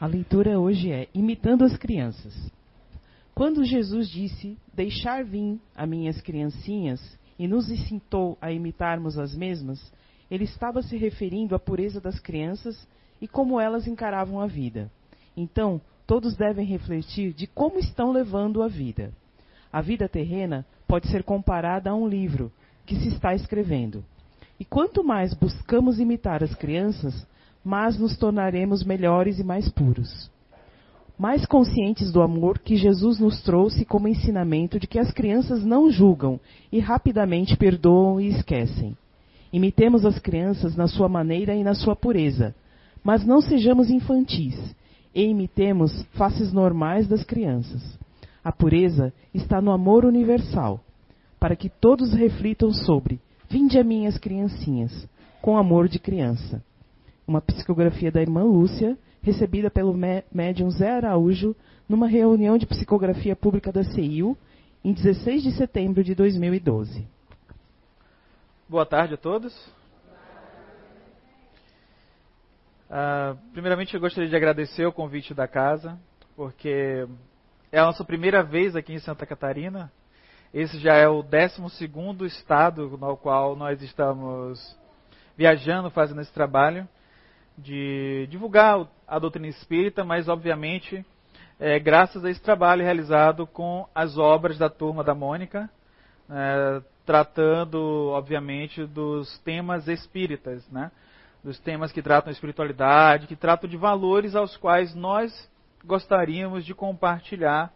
A leitura hoje é Imitando as Crianças. Quando Jesus disse: Deixar vir a minhas criancinhas, e nos incitou a imitarmos as mesmas, ele estava se referindo à pureza das crianças e como elas encaravam a vida. Então, todos devem refletir de como estão levando a vida. A vida terrena pode ser comparada a um livro que se está escrevendo. E quanto mais buscamos imitar as crianças, mais nos tornaremos melhores e mais puros. Mais conscientes do amor que Jesus nos trouxe como ensinamento de que as crianças não julgam e rapidamente perdoam e esquecem. Imitemos as crianças na sua maneira e na sua pureza, mas não sejamos infantis e imitemos faces normais das crianças. A pureza está no amor universal, para que todos reflitam sobre Vinde a minhas criancinhas, com amor de criança uma psicografia da irmã Lúcia, recebida pelo médium Zé Araújo numa reunião de psicografia pública da CEIU em 16 de setembro de 2012. Boa tarde a todos. Uh, primeiramente, eu gostaria de agradecer o convite da casa, porque é a nossa primeira vez aqui em Santa Catarina. Esse já é o 12 estado no qual nós estamos viajando, fazendo esse trabalho de divulgar a doutrina espírita, mas obviamente é, graças a esse trabalho realizado com as obras da turma da Mônica, é, tratando obviamente dos temas espíritas, né? dos temas que tratam espiritualidade, que tratam de valores aos quais nós gostaríamos de compartilhar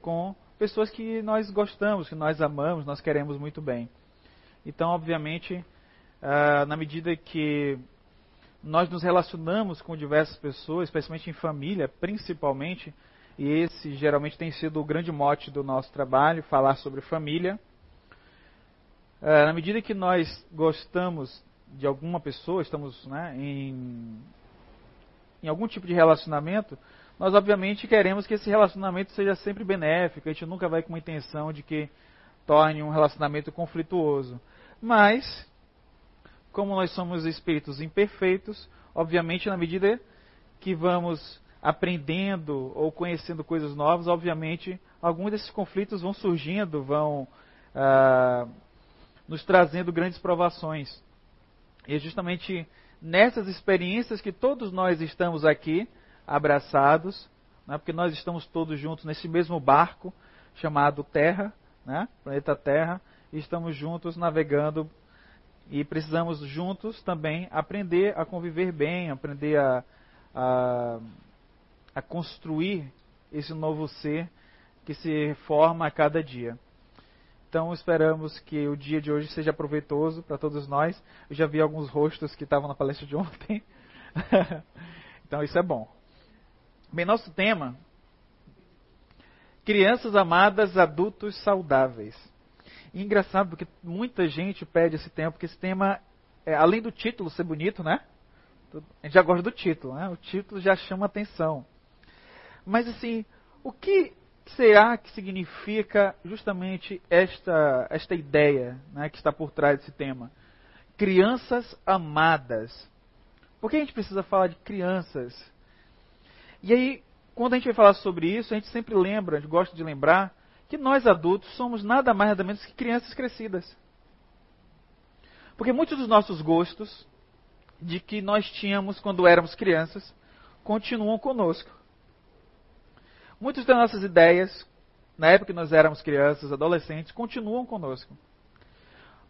com pessoas que nós gostamos, que nós amamos, nós queremos muito bem. Então, obviamente, ah, na medida que nós nos relacionamos com diversas pessoas, especialmente em família, principalmente, e esse geralmente tem sido o grande mote do nosso trabalho, falar sobre família. É, na medida que nós gostamos de alguma pessoa, estamos né, em, em algum tipo de relacionamento, nós obviamente queremos que esse relacionamento seja sempre benéfico, a gente nunca vai com uma intenção de que torne um relacionamento conflituoso. Mas como nós somos espíritos imperfeitos, obviamente, na medida que vamos aprendendo ou conhecendo coisas novas, obviamente, alguns desses conflitos vão surgindo, vão ah, nos trazendo grandes provações. E é justamente nessas experiências que todos nós estamos aqui abraçados, né, porque nós estamos todos juntos nesse mesmo barco chamado Terra, né, planeta Terra, e estamos juntos navegando e precisamos juntos também aprender a conviver bem, aprender a, a, a construir esse novo ser que se forma a cada dia. Então esperamos que o dia de hoje seja proveitoso para todos nós. Eu já vi alguns rostos que estavam na palestra de ontem. então isso é bom. Bem, nosso tema: crianças amadas, adultos saudáveis. E engraçado porque muita gente pede esse tema, porque esse tema, é, além do título ser bonito, né? A gente já gosta do título, né? O título já chama atenção. Mas assim, o que será que significa justamente esta, esta ideia né, que está por trás desse tema? Crianças amadas. Por que a gente precisa falar de crianças? E aí, quando a gente vai falar sobre isso, a gente sempre lembra, a gente gosta de lembrar que nós adultos somos nada mais nada menos que crianças crescidas. Porque muitos dos nossos gostos, de que nós tínhamos quando éramos crianças, continuam conosco. Muitas das nossas ideias, na época que nós éramos crianças, adolescentes, continuam conosco.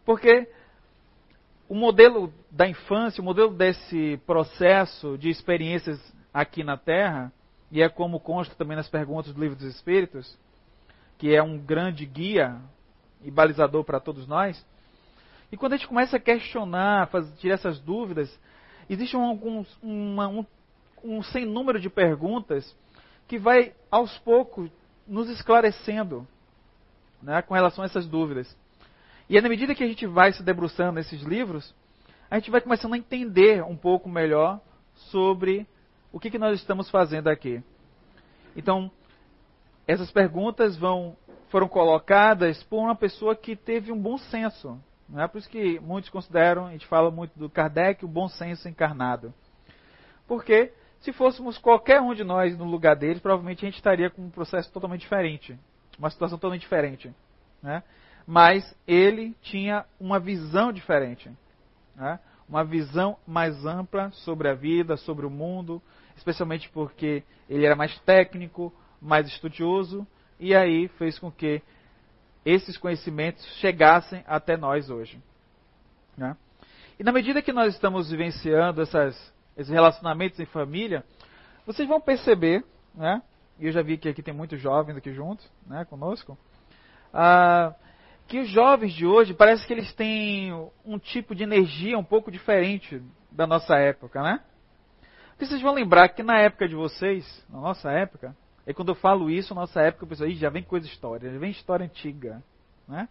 Porque o modelo da infância, o modelo desse processo de experiências aqui na Terra, e é como consta também nas perguntas do Livro dos Espíritos, que é um grande guia e balizador para todos nós. E quando a gente começa a questionar, fazer, tirar essas dúvidas, existe um, uma, um, um sem número de perguntas que vai aos poucos nos esclarecendo né, com relação a essas dúvidas. E é na medida que a gente vai se debruçando nesses livros, a gente vai começando a entender um pouco melhor sobre o que, que nós estamos fazendo aqui. Então, essas perguntas vão, foram colocadas por uma pessoa que teve um bom senso. Não é por isso que muitos consideram, a gente fala muito do Kardec, o bom senso encarnado. Porque se fôssemos qualquer um de nós no lugar deles, provavelmente a gente estaria com um processo totalmente diferente, uma situação totalmente diferente. Né? Mas ele tinha uma visão diferente, né? uma visão mais ampla sobre a vida, sobre o mundo, especialmente porque ele era mais técnico, mais estudioso, e aí fez com que esses conhecimentos chegassem até nós hoje. Né? E na medida que nós estamos vivenciando essas esses relacionamentos em família, vocês vão perceber, né? E eu já vi que aqui tem muitos jovens aqui juntos, né, conosco, ah, que os jovens de hoje parece que eles têm um tipo de energia um pouco diferente da nossa época, né? Porque vocês vão lembrar que na época de vocês, na nossa época, e quando eu falo isso, nossa época, o pessoal, já vem coisa história, já vem história antiga, né?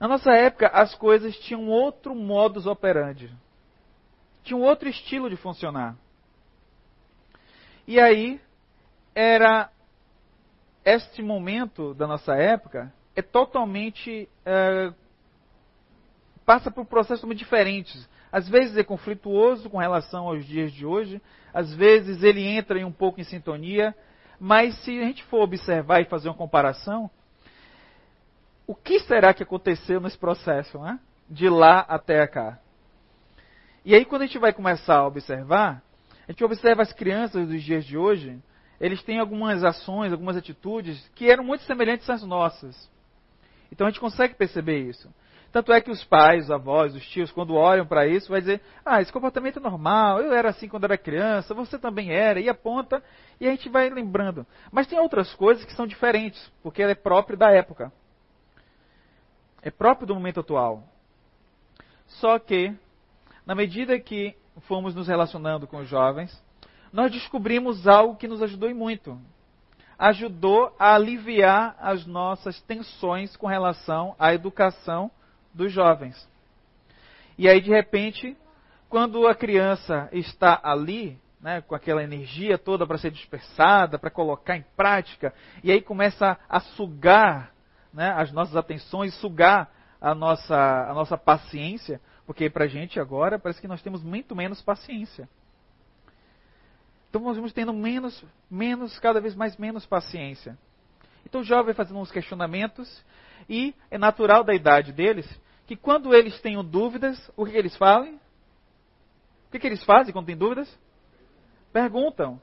Na nossa época, as coisas tinham outro modus operandi tinha um outro estilo de funcionar. E aí, era. Este momento da nossa época é totalmente. É, passa por processos muito diferentes. Às vezes é conflituoso com relação aos dias de hoje, às vezes ele entra em um pouco em sintonia, mas se a gente for observar e fazer uma comparação, o que será que aconteceu nesse processo, né? de lá até cá? E aí, quando a gente vai começar a observar, a gente observa as crianças dos dias de hoje, eles têm algumas ações, algumas atitudes que eram muito semelhantes às nossas. Então a gente consegue perceber isso. Tanto é que os pais, os avós, os tios, quando olham para isso, vai dizer: Ah, esse comportamento é normal, eu era assim quando era criança, você também era, e aponta, e a gente vai lembrando. Mas tem outras coisas que são diferentes, porque é própria da época. É próprio do momento atual. Só que na medida que fomos nos relacionando com os jovens, nós descobrimos algo que nos ajudou e muito. Ajudou a aliviar as nossas tensões com relação à educação dos jovens. E aí, de repente, quando a criança está ali, né, com aquela energia toda para ser dispersada, para colocar em prática, e aí começa a sugar né, as nossas atenções, sugar a nossa, a nossa paciência, porque para a gente agora parece que nós temos muito menos paciência. Então nós vamos tendo menos, menos, cada vez mais menos paciência. Então o jovem fazendo uns questionamentos e é natural da idade deles que quando eles tenham dúvidas, o que, eles falam? O que, eles fazem quando têm dúvidas? Perguntam.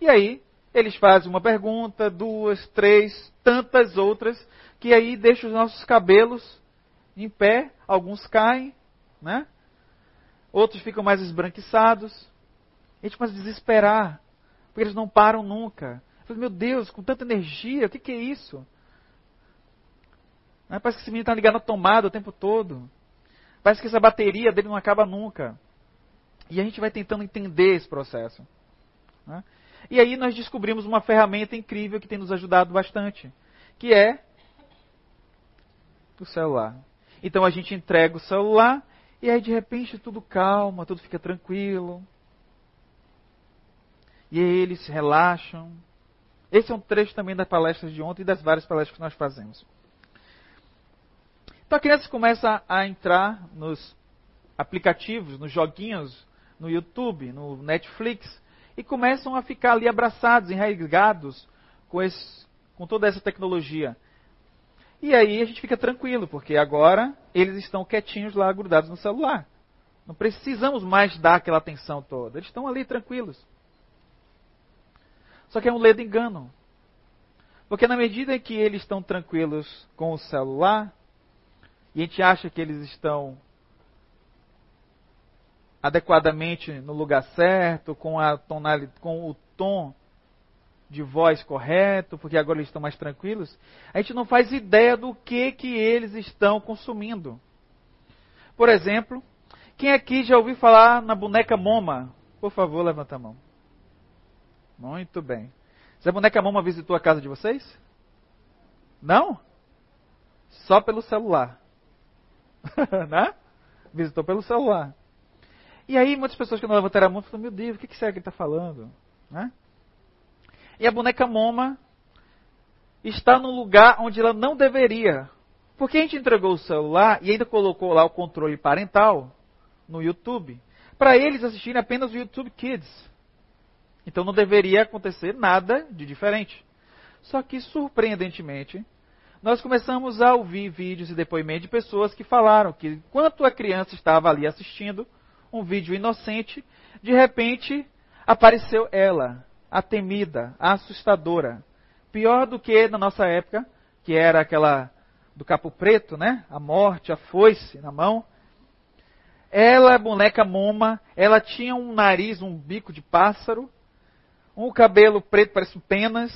E aí eles fazem uma pergunta, duas, três, tantas outras, que aí deixam os nossos cabelos em pé, alguns caem, né? Outros ficam mais esbranquiçados. A gente começa a desesperar, porque eles não param nunca. Meu Deus, com tanta energia, o que é isso? Né? Parece que esse menino está ligado na tomada o tempo todo. Parece que essa bateria dele não acaba nunca. E a gente vai tentando entender esse processo. Né? E aí nós descobrimos uma ferramenta incrível que tem nos ajudado bastante, que é o celular. Então a gente entrega o celular e aí de repente tudo calma, tudo fica tranquilo. E aí eles relaxam. Esse é um trecho também da palestra de ontem e das várias palestras que nós fazemos. Então a criança começa a entrar nos aplicativos, nos joguinhos, no YouTube, no Netflix, e começam a ficar ali abraçados, enraigados com, com toda essa tecnologia. E aí a gente fica tranquilo, porque agora eles estão quietinhos lá, grudados no celular. Não precisamos mais dar aquela atenção toda. Eles estão ali tranquilos. Só que é um ledo engano. Porque na medida que eles estão tranquilos com o celular, e a gente acha que eles estão adequadamente no lugar certo, com, a tonalidade, com o tom de voz correto, porque agora eles estão mais tranquilos, a gente não faz ideia do que, que eles estão consumindo. Por exemplo, quem aqui já ouviu falar na boneca Moma? Por favor, levanta a mão. Muito bem. Se a boneca Moma visitou a casa de vocês? Não? Só pelo celular. né? Visitou pelo celular. E aí muitas pessoas que não levantaram a mão falam, meu Deus, o que, será que ele está falando? Né? E a boneca Moma está no lugar onde ela não deveria. Porque a gente entregou o celular e ainda colocou lá o controle parental no YouTube para eles assistirem apenas o YouTube Kids. Então não deveria acontecer nada de diferente. Só que, surpreendentemente, nós começamos a ouvir vídeos e depoimentos de pessoas que falaram que, enquanto a criança estava ali assistindo um vídeo inocente, de repente apareceu ela, a temida, a assustadora. Pior do que na nossa época, que era aquela do capo preto, né? A morte, a foice na mão. Ela, boneca moma, ela tinha um nariz, um bico de pássaro, um cabelo preto, parece penas,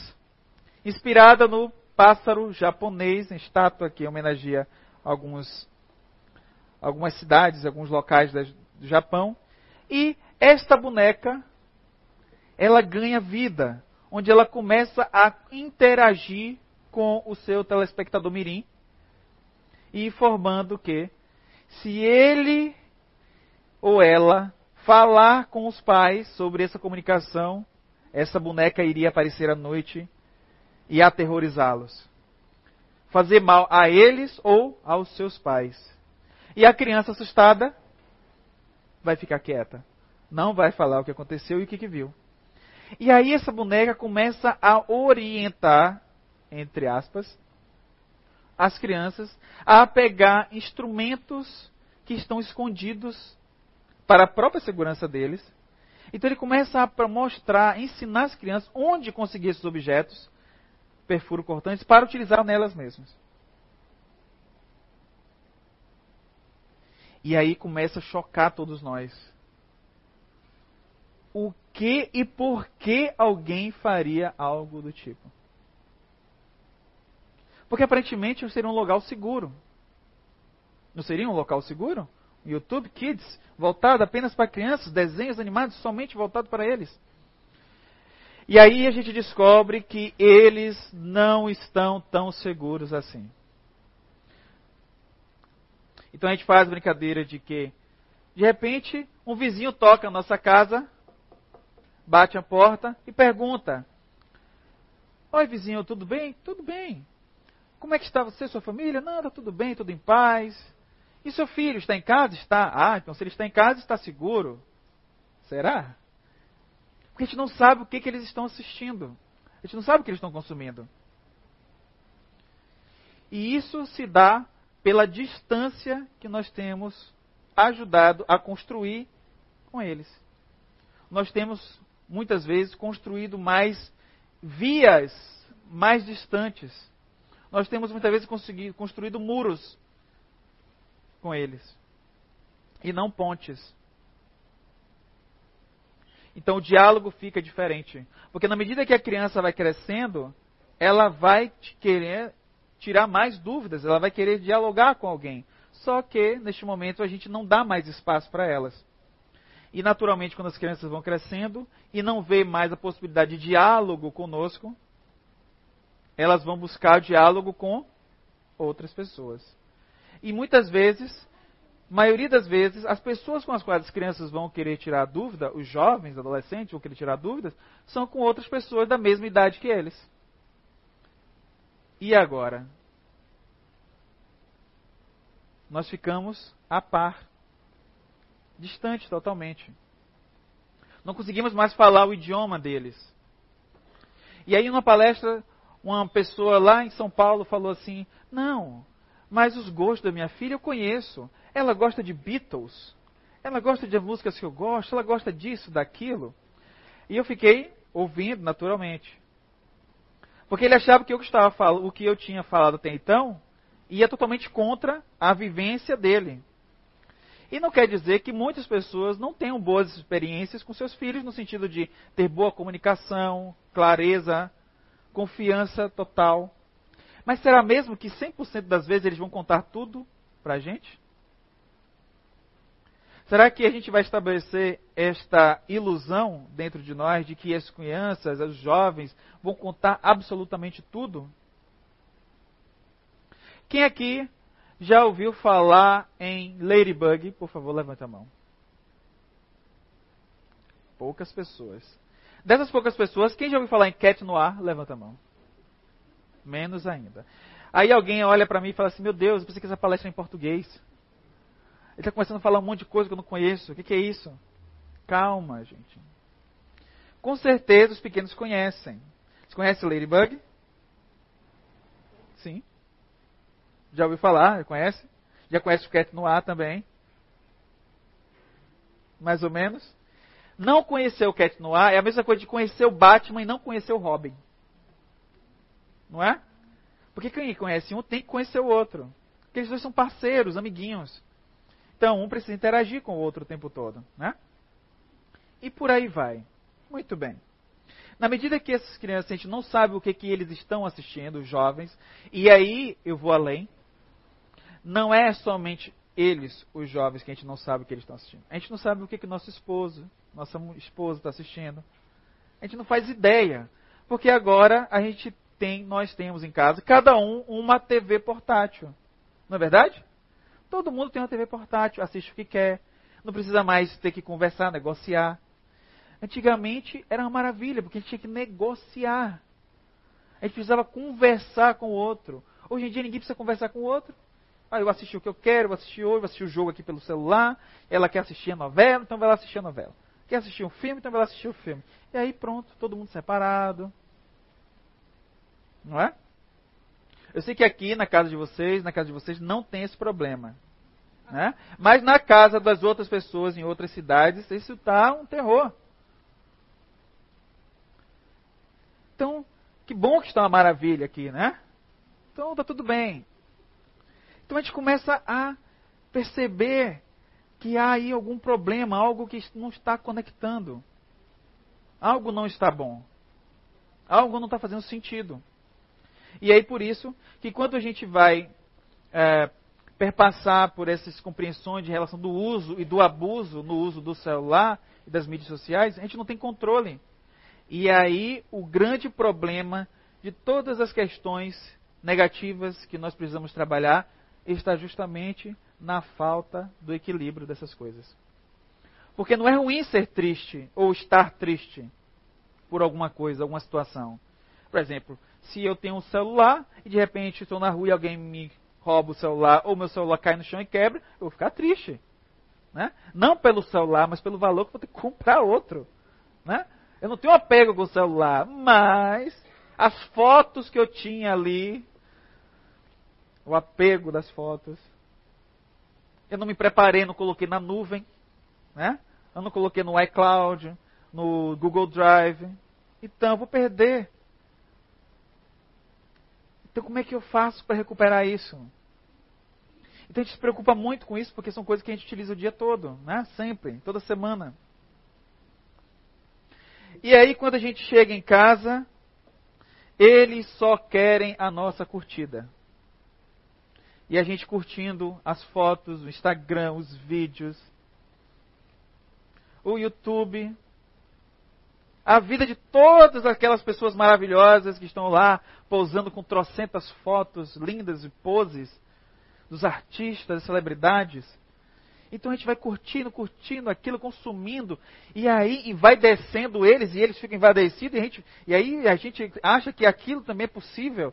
inspirada no pássaro japonês, em estátua que homenageia alguns, algumas cidades, alguns locais do Japão. E esta boneca, ela ganha vida, onde ela começa a interagir com o seu telespectador mirim e informando que se ele ou ela falar com os pais sobre essa comunicação, essa boneca iria aparecer à noite e aterrorizá-los. Fazer mal a eles ou aos seus pais. E a criança assustada vai ficar quieta. Não vai falar o que aconteceu e o que, que viu. E aí essa boneca começa a orientar, entre aspas, as crianças a pegar instrumentos que estão escondidos para a própria segurança deles. Então ele começa a mostrar, ensinar as crianças onde conseguir esses objetos, perfuro cortantes, para utilizar nelas mesmas. E aí começa a chocar todos nós. O que e por que alguém faria algo do tipo? Porque aparentemente seria um local seguro. Não seria um local seguro? YouTube Kids, voltado apenas para crianças, desenhos animados somente voltado para eles. E aí a gente descobre que eles não estão tão seguros assim. Então a gente faz a brincadeira de que, de repente, um vizinho toca na nossa casa, bate a porta e pergunta: Oi vizinho, tudo bem? Tudo bem. Como é que está você, sua família? Não, está tudo bem, tudo em paz. E seu filho está em casa? Está. Ah, então se ele está em casa, está seguro. Será? Porque a gente não sabe o que, que eles estão assistindo. A gente não sabe o que eles estão consumindo. E isso se dá pela distância que nós temos ajudado a construir com eles. Nós temos, muitas vezes, construído mais vias mais distantes nós temos muitas vezes construído muros com eles e não pontes. Então o diálogo fica diferente. Porque na medida que a criança vai crescendo, ela vai querer tirar mais dúvidas, ela vai querer dialogar com alguém. Só que, neste momento, a gente não dá mais espaço para elas. E, naturalmente, quando as crianças vão crescendo e não vê mais a possibilidade de diálogo conosco, elas vão buscar diálogo com outras pessoas. E muitas vezes, maioria das vezes, as pessoas com as quais as crianças vão querer tirar dúvida, os jovens, adolescentes vão querer tirar dúvidas, são com outras pessoas da mesma idade que eles. E agora? Nós ficamos a par, distante totalmente. Não conseguimos mais falar o idioma deles. E aí, numa palestra, uma pessoa lá em São Paulo falou assim: Não, mas os gostos da minha filha eu conheço. Ela gosta de Beatles, ela gosta de músicas que eu gosto, ela gosta disso, daquilo. E eu fiquei ouvindo naturalmente. Porque ele achava que eu estava o que eu tinha falado até então ia totalmente contra a vivência dele. E não quer dizer que muitas pessoas não tenham boas experiências com seus filhos, no sentido de ter boa comunicação, clareza confiança total. Mas será mesmo que 100% das vezes eles vão contar tudo para a gente? Será que a gente vai estabelecer esta ilusão dentro de nós de que as crianças, os jovens, vão contar absolutamente tudo? Quem aqui já ouviu falar em Ladybug? Por favor, levante a mão. Poucas pessoas. Dessas poucas pessoas, quem já ouviu falar em Cat Noir? Levanta a mão. Menos ainda. Aí alguém olha para mim e fala assim: Meu Deus, eu pensei que essa palestra é em português. Ele está começando a falar um monte de coisa que eu não conheço. O que, que é isso? Calma, gente. Com certeza os pequenos conhecem. Você conhece Ladybug? Sim. Já ouviu falar? Conhece? Já conhece o Cat no também? Mais ou menos? Não conhecer o Cat no ar é a mesma coisa de conhecer o Batman e não conhecer o Robin. Não é? Porque quem conhece um tem que conhecer o outro. Porque eles dois são parceiros, amiguinhos. Então, um precisa interagir com o outro o tempo todo. Né? E por aí vai. Muito bem. Na medida que essas crianças, a gente não sabe o que, que eles estão assistindo, os jovens, e aí eu vou além, não é somente eles, os jovens, que a gente não sabe o que eles estão assistindo. A gente não sabe o que, que nosso esposo, nossa esposa está assistindo. A gente não faz ideia. Porque agora a gente tem, nós temos em casa, cada um uma TV portátil. Não é verdade? Todo mundo tem uma TV portátil, assiste o que quer. Não precisa mais ter que conversar, negociar. Antigamente era uma maravilha, porque a gente tinha que negociar. A gente precisava conversar com o outro. Hoje em dia ninguém precisa conversar com o outro. Ah, eu assisti o que eu quero, vou assistir hoje, vou assistir o jogo aqui pelo celular. Ela quer assistir a novela, então vai lá assistir a novela. Quer assistir um filme, então vai lá assistir o filme. E aí pronto, todo mundo separado. Não é? Eu sei que aqui na casa de vocês, na casa de vocês, não tem esse problema. Né? Mas na casa das outras pessoas, em outras cidades, isso está um terror. Então, que bom que está uma maravilha aqui, né? Então, está tudo bem. Então, a gente começa a perceber que há aí algum problema, algo que não está conectando. Algo não está bom. Algo não está fazendo sentido. E aí, por isso, que quando a gente vai é, perpassar por essas compreensões de relação do uso e do abuso no uso do celular e das mídias sociais, a gente não tem controle. E aí o grande problema de todas as questões negativas que nós precisamos trabalhar está justamente na falta do equilíbrio dessas coisas. Porque não é ruim ser triste ou estar triste por alguma coisa, alguma situação. Por exemplo, se eu tenho um celular e de repente estou na rua e alguém me rouba o celular ou meu celular cai no chão e quebra, eu vou ficar triste. Né? Não pelo celular, mas pelo valor que vou ter que comprar outro. Né? Eu não tenho apego com o celular, mas as fotos que eu tinha ali, o apego das fotos, eu não me preparei, não coloquei na nuvem, né? Eu não coloquei no iCloud, no Google Drive. Então eu vou perder. Então como é que eu faço para recuperar isso? Então a gente se preocupa muito com isso porque são coisas que a gente utiliza o dia todo, né? Sempre, toda semana. E aí, quando a gente chega em casa, eles só querem a nossa curtida. E a gente curtindo as fotos, o Instagram, os vídeos, o YouTube, a vida de todas aquelas pessoas maravilhosas que estão lá pousando com trocentas fotos lindas e poses dos artistas e celebridades. Então a gente vai curtindo, curtindo aquilo, consumindo, e aí vai descendo eles, e eles ficam envadecidos, e, a gente, e aí a gente acha que aquilo também é possível.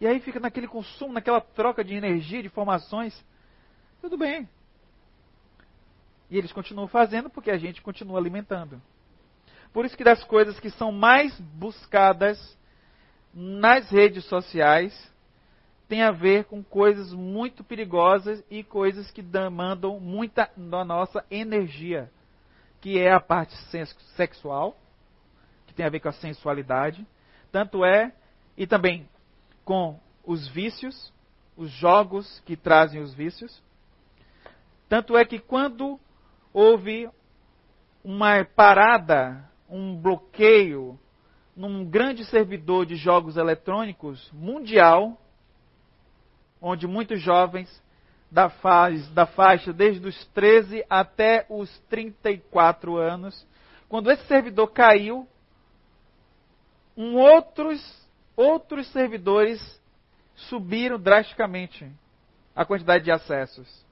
E aí fica naquele consumo, naquela troca de energia, de informações. Tudo bem. E eles continuam fazendo porque a gente continua alimentando. Por isso que das coisas que são mais buscadas nas redes sociais, tem a ver com coisas muito perigosas e coisas que demandam muita da nossa energia, que é a parte sexual, que tem a ver com a sensualidade, tanto é e também com os vícios, os jogos que trazem os vícios. Tanto é que quando houve uma parada, um bloqueio num grande servidor de jogos eletrônicos mundial, onde muitos jovens da faixa, da faixa desde os 13 até os 34 anos, quando esse servidor caiu, um outros, outros servidores subiram drasticamente a quantidade de acessos.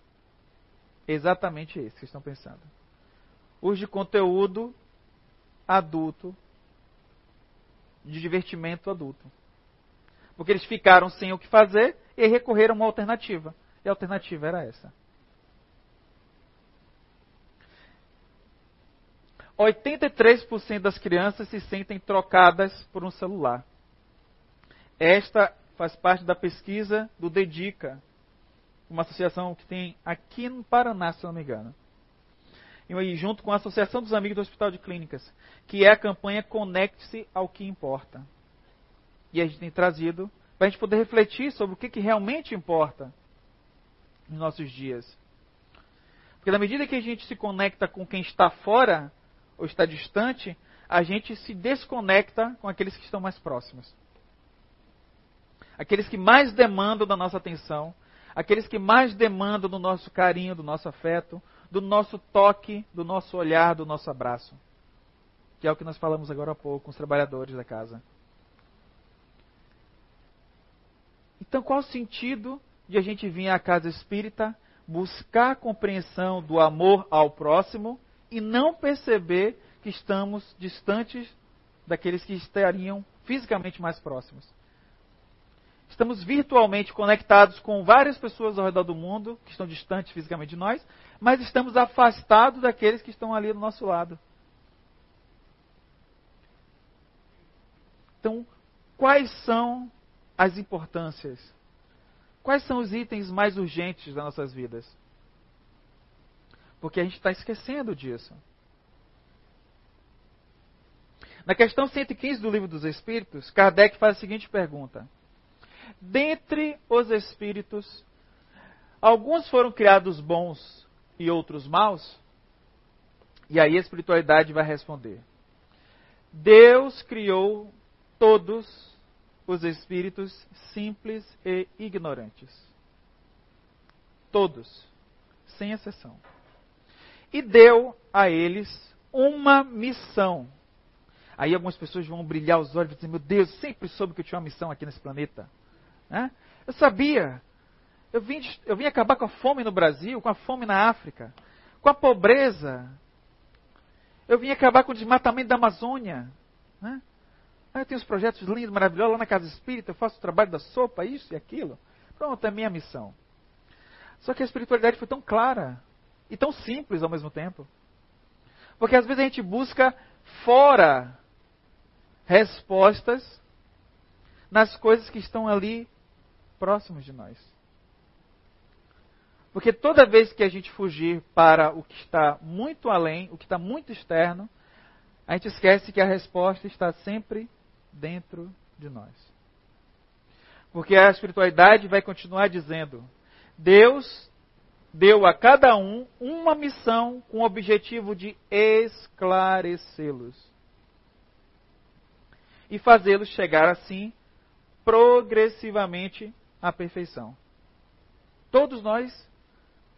Exatamente isso que estão pensando. Os de conteúdo adulto, de divertimento adulto. Porque eles ficaram sem o que fazer e recorreram a uma alternativa. E a alternativa era essa. 83% das crianças se sentem trocadas por um celular. Esta faz parte da pesquisa do Dedica, uma associação que tem aqui no Paraná, se não me engano. E junto com a Associação dos Amigos do Hospital de Clínicas, que é a campanha Conecte-se ao que importa. E a gente tem trazido para a gente poder refletir sobre o que, que realmente importa nos nossos dias. Porque na medida que a gente se conecta com quem está fora ou está distante, a gente se desconecta com aqueles que estão mais próximos. Aqueles que mais demandam da nossa atenção, aqueles que mais demandam do nosso carinho, do nosso afeto, do nosso toque, do nosso olhar, do nosso abraço. Que é o que nós falamos agora há pouco com os trabalhadores da casa. Então, qual o sentido de a gente vir à casa espírita buscar compreensão do amor ao próximo e não perceber que estamos distantes daqueles que estariam fisicamente mais próximos? Estamos virtualmente conectados com várias pessoas ao redor do mundo que estão distantes fisicamente de nós, mas estamos afastados daqueles que estão ali do nosso lado. Então, quais são as importâncias? Quais são os itens mais urgentes das nossas vidas? Porque a gente está esquecendo disso. Na questão 115 do Livro dos Espíritos, Kardec faz a seguinte pergunta: Dentre os espíritos, alguns foram criados bons e outros maus? E aí a espiritualidade vai responder: Deus criou todos os espíritos simples e ignorantes. Todos, sem exceção. E deu a eles uma missão. Aí algumas pessoas vão brilhar os olhos e dizer: Meu Deus, sempre soube que eu tinha uma missão aqui nesse planeta. Né? Eu sabia. Eu vim, eu vim acabar com a fome no Brasil, com a fome na África, com a pobreza. Eu vim acabar com o desmatamento da Amazônia. Né? eu tenho uns projetos lindos, maravilhosos lá na Casa Espírita, eu faço o trabalho da sopa, isso e aquilo. Pronto, é minha missão. Só que a espiritualidade foi tão clara e tão simples ao mesmo tempo. Porque às vezes a gente busca fora respostas nas coisas que estão ali próximos de nós. Porque toda vez que a gente fugir para o que está muito além, o que está muito externo, a gente esquece que a resposta está sempre dentro de nós. Porque a espiritualidade vai continuar dizendo: Deus deu a cada um uma missão com o objetivo de esclarecê-los e fazê-los chegar assim progressivamente à perfeição. Todos nós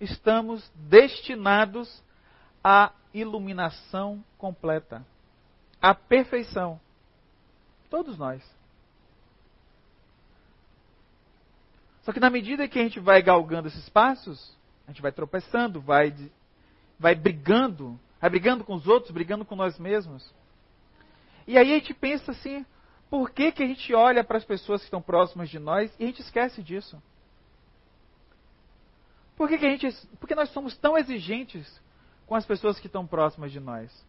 estamos destinados à iluminação completa, à perfeição. Todos nós. Só que na medida que a gente vai galgando esses passos, a gente vai tropeçando, vai, vai brigando, vai brigando com os outros, brigando com nós mesmos. E aí a gente pensa assim, por que, que a gente olha para as pessoas que estão próximas de nós e a gente esquece disso? Por que, que a gente. Por que nós somos tão exigentes com as pessoas que estão próximas de nós?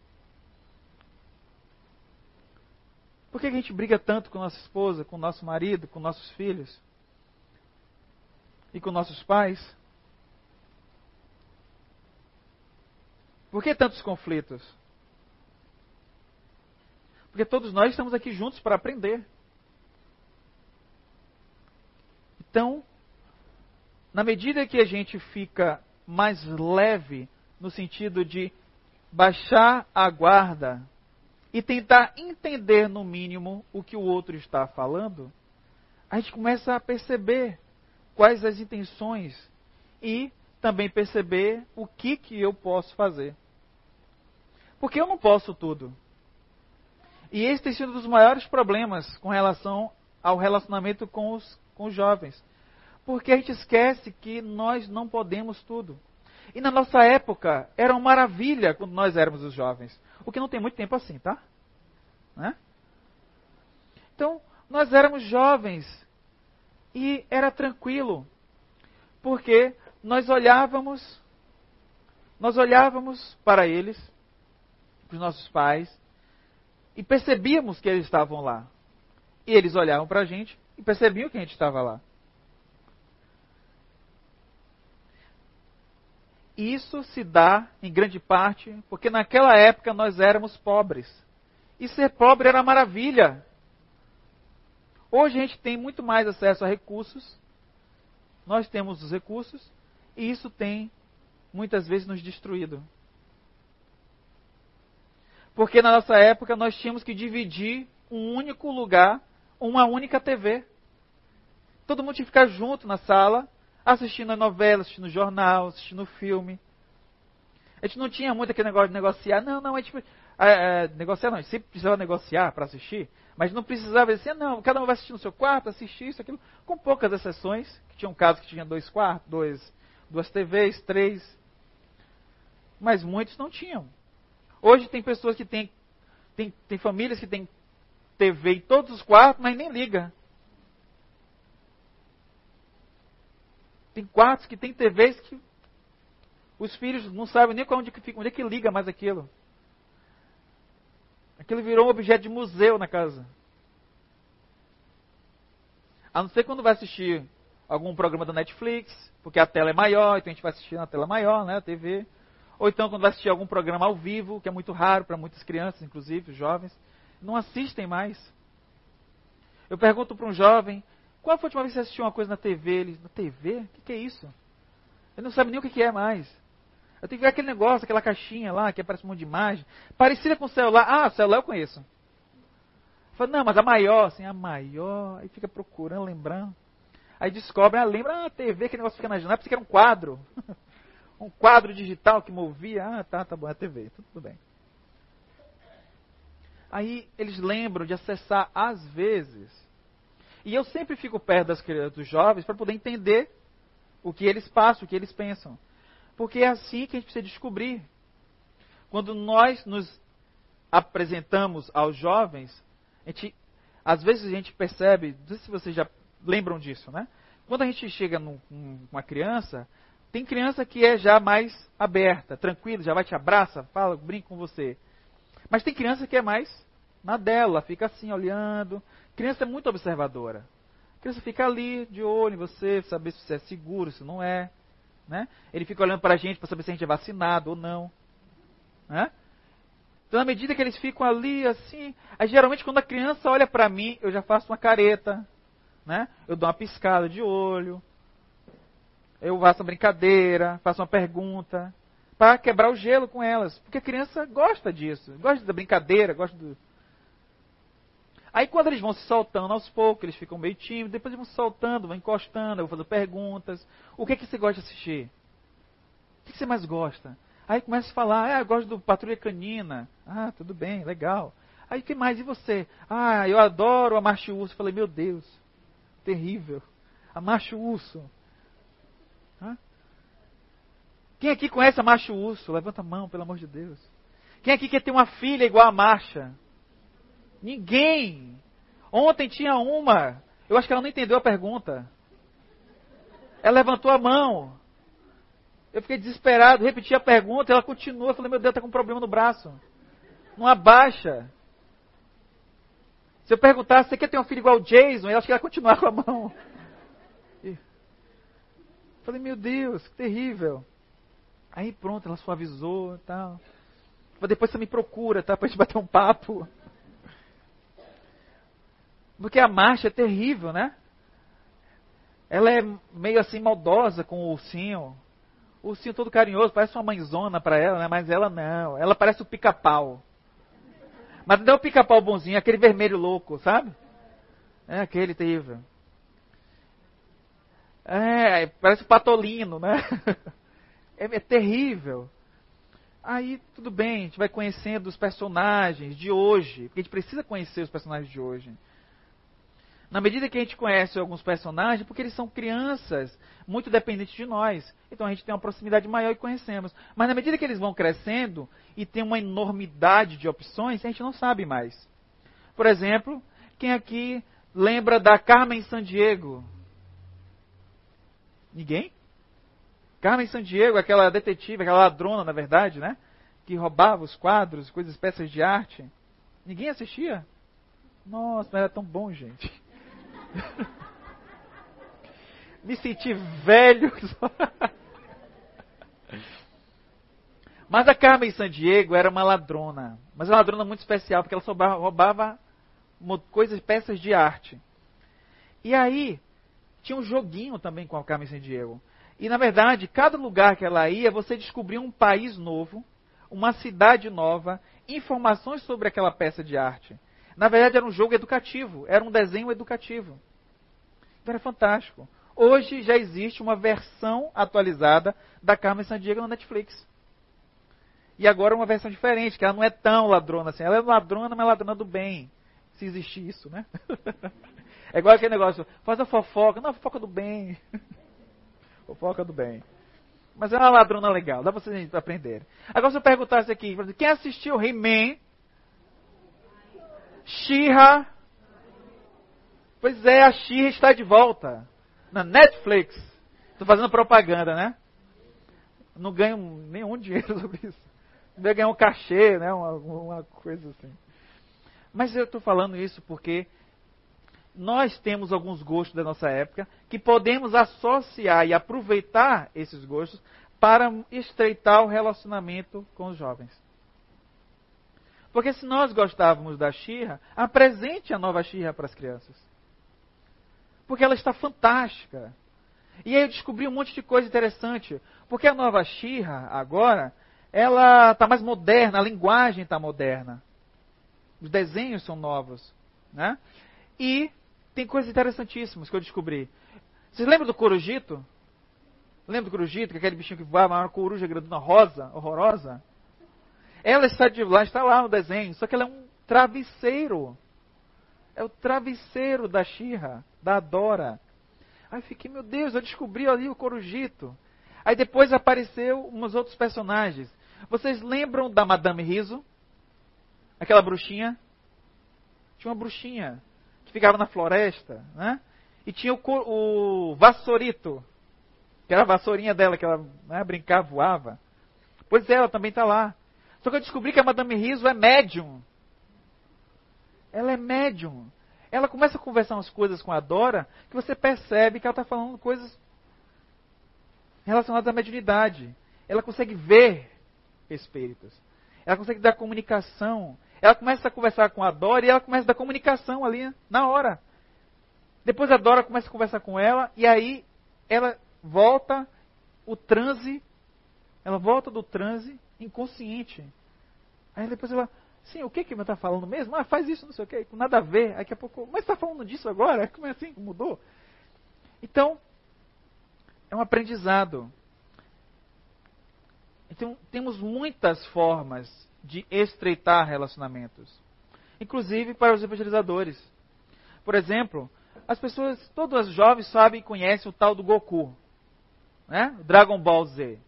Por que a gente briga tanto com nossa esposa, com nosso marido, com nossos filhos? E com nossos pais? Por que tantos conflitos? Porque todos nós estamos aqui juntos para aprender. Então, na medida que a gente fica mais leve, no sentido de baixar a guarda e tentar entender, no mínimo, o que o outro está falando, a gente começa a perceber quais as intenções e também perceber o que, que eu posso fazer. Porque eu não posso tudo. E esse tem sido um dos maiores problemas com relação ao relacionamento com os, com os jovens. Porque a gente esquece que nós não podemos tudo. E na nossa época era uma maravilha quando nós éramos os jovens. O que não tem muito tempo assim, tá? Né? Então, nós éramos jovens e era tranquilo. Porque nós olhávamos, nós olhávamos para eles para os nossos pais, e percebíamos que eles estavam lá. E eles olhavam para a gente e percebiam que a gente estava lá. Isso se dá, em grande parte, porque naquela época nós éramos pobres. E ser pobre era maravilha. Hoje a gente tem muito mais acesso a recursos, nós temos os recursos, e isso tem muitas vezes nos destruído. Porque na nossa época nós tínhamos que dividir um único lugar, uma única TV. Todo mundo tinha que ficar junto na sala, assistindo a novela, assistindo jornal, assistindo filme. A gente não tinha muito aquele negócio de negociar. Não, não, a gente. É, negociar não, a gente sempre precisava negociar para assistir, mas não precisava dizer, não, cada um vai assistir no seu quarto, assistir isso, aquilo, com poucas exceções, que tinham casos que tinha dois quartos, dois, duas TVs, três, mas muitos não tinham. Hoje tem pessoas que têm, tem, tem famílias que têm TV em todos os quartos, mas nem liga. Tem quartos que tem TVs que os filhos não sabem nem onde que fica, onde é que liga mais aquilo. Aquilo virou um objeto de museu na casa. A não ser quando vai assistir algum programa da Netflix, porque a tela é maior, então a gente vai assistir na tela maior, né, a TV. Ou então quando vai assistir algum programa ao vivo, que é muito raro para muitas crianças, inclusive, jovens, não assistem mais. Eu pergunto para um jovem, qual foi a última vez que você assistiu uma coisa na TV? Ele, na TV? O que, que, é isso? Ele não sabe nem o que, que é mais. Eu tenho que ver aquele negócio, aquela caixinha lá, que aparece um monte de imagem. Parecida com o celular. Ah, celular eu conheço. Eu falo, não, mas a maior, assim, a maior. Aí fica procurando, lembrando. Aí descobre, ah, lembra, ah, a TV, aquele negócio fica na janela, porque era um quadro. um quadro digital que movia. Ah, tá, tá bom, é TV, tudo bem. Aí eles lembram de acessar às vezes. E eu sempre fico perto das crianças, dos jovens, para poder entender o que eles passam, o que eles pensam. Porque é assim que a gente precisa descobrir. Quando nós nos apresentamos aos jovens, a gente, às vezes a gente percebe, não sei se vocês já lembram disso, né? Quando a gente chega com uma criança, tem criança que é já mais aberta, tranquila, já vai te abraça, fala, brinca com você. Mas tem criança que é mais na dela, fica assim olhando. Criança é muito observadora. Criança fica ali de olho em você, saber se você é seguro, se não é. Né? Ele fica olhando para a gente para saber se a gente é vacinado ou não. Né? Então, na medida que eles ficam ali assim, aí, geralmente quando a criança olha para mim, eu já faço uma careta, né? Eu dou uma piscada de olho, eu faço uma brincadeira, faço uma pergunta, para quebrar o gelo com elas. Porque a criança gosta disso, gosta da brincadeira, gosta do. Aí quando eles vão se soltando aos poucos, eles ficam meio tímidos, depois vão se soltando, vão encostando, eu vou fazendo perguntas. O que é que você gosta de assistir? O que você mais gosta? Aí começa a falar, ah, eu gosto do Patrulha Canina. Ah, tudo bem, legal. Aí o que mais? E você? Ah, eu adoro a Macho Urso. Eu falei, meu Deus, terrível. A Macho Urso. Quem aqui conhece a Macho Urso? Levanta a mão, pelo amor de Deus. Quem aqui quer ter uma filha igual a Marcha? Ninguém. Ontem tinha uma. Eu acho que ela não entendeu a pergunta. Ela levantou a mão. Eu fiquei desesperado, repeti a pergunta, ela continua. Eu falei, meu Deus, está com um problema no braço. Não abaixa. Se eu perguntasse, você quer ter uma filha igual o Jason? Eu acho que ela continuar com a mão. Falei, meu Deus, que terrível. Aí pronto, ela suavizou e tal. Mas depois você me procura, tá? Pra gente bater um papo. Porque a marcha é terrível, né? Ela é meio assim maldosa com o ursinho. O ursinho todo carinhoso, parece uma mãezona para ela, né? Mas ela não. Ela parece o pica-pau. Mas não é o pica-pau bonzinho, é aquele vermelho louco, sabe? É aquele terrível. É, parece o patolino, né? É, é terrível. Aí, tudo bem, a gente vai conhecendo os personagens de hoje, porque a gente precisa conhecer os personagens de hoje. Na medida que a gente conhece alguns personagens, porque eles são crianças muito dependentes de nós. Então a gente tem uma proximidade maior e conhecemos. Mas na medida que eles vão crescendo e tem uma enormidade de opções, a gente não sabe mais. Por exemplo, quem aqui lembra da Carmen Sandiego? Ninguém? Carmen Sandiego, aquela detetive, aquela ladrona, na verdade, né? que roubava os quadros, coisas, peças de arte. Ninguém assistia. Nossa, mas era tão bom, gente. Me senti velho. Mas a Carmen San Diego era uma ladrona. Mas uma ladrona muito especial, porque ela só roubava coisas, peças de arte. E aí, tinha um joguinho também com a Carmen San Diego. E na verdade, cada lugar que ela ia, você descobria um país novo, uma cidade nova, informações sobre aquela peça de arte. Na verdade, era um jogo educativo, era um desenho educativo. Então era fantástico. Hoje já existe uma versão atualizada da Carmen Sandiego na Netflix. E agora uma versão diferente, que ela não é tão ladrona assim. Ela é ladrona, mas ladrona do bem. Se existe isso, né? é igual aquele negócio, faz a fofoca. Não, a fofoca do bem. fofoca do bem. Mas é uma ladrona legal, dá pra vocês aprenderem. Agora se eu perguntasse aqui, quem assistiu He-Man? She-Ra? Pois é, a She está de volta. Na Netflix. Estou fazendo propaganda, né? Não ganho nenhum dinheiro sobre isso vai ganhar um cachê, né? Uma, uma coisa assim. Mas eu estou falando isso porque nós temos alguns gostos da nossa época que podemos associar e aproveitar esses gostos para estreitar o relacionamento com os jovens. Porque se nós gostávamos da Xirra, apresente a nova Xirra para as crianças. Porque ela está fantástica. E aí eu descobri um monte de coisa interessante. Porque a nova Xirra, agora, ela está mais moderna, a linguagem está moderna. Os desenhos são novos. Né? E tem coisas interessantíssimas que eu descobri. Vocês lembram do corujito? Lembra do corujito, que é aquele bichinho que voava, uma coruja grandona rosa, horrorosa? Ela está de lá, está lá no desenho, só que ela é um travesseiro. É o travesseiro da Xirra, da Dora. Aí fiquei, meu Deus, eu descobri ali o corujito. Aí depois apareceu uns outros personagens. Vocês lembram da Madame Riso? Aquela bruxinha? Tinha uma bruxinha que ficava na floresta, né? E tinha o, o vassourito, que era a vassourinha dela, que ela né, brincava, voava. Pois é, ela também está lá. Só que eu descobri que a Madame Riso é médium. Ela é médium. Ela começa a conversar umas coisas com a Dora que você percebe que ela está falando coisas relacionadas à mediunidade. Ela consegue ver espíritos. Ela consegue dar comunicação. Ela começa a conversar com a Dora e ela começa a dar comunicação ali na hora. Depois a Dora começa a conversar com ela e aí ela volta o transe, ela volta do transe inconsciente. Aí depois ela, sim, o que que está falando mesmo? Ah, faz isso, não sei o que, com nada a ver. Daqui a pouco, mas está falando disso agora? Como é assim? Mudou? Então, é um aprendizado. Então, temos muitas formas de estreitar relacionamentos, inclusive para os evangelizadores. Por exemplo, as pessoas, todos os jovens sabem e conhecem o tal do Goku, né? Dragon Ball Z.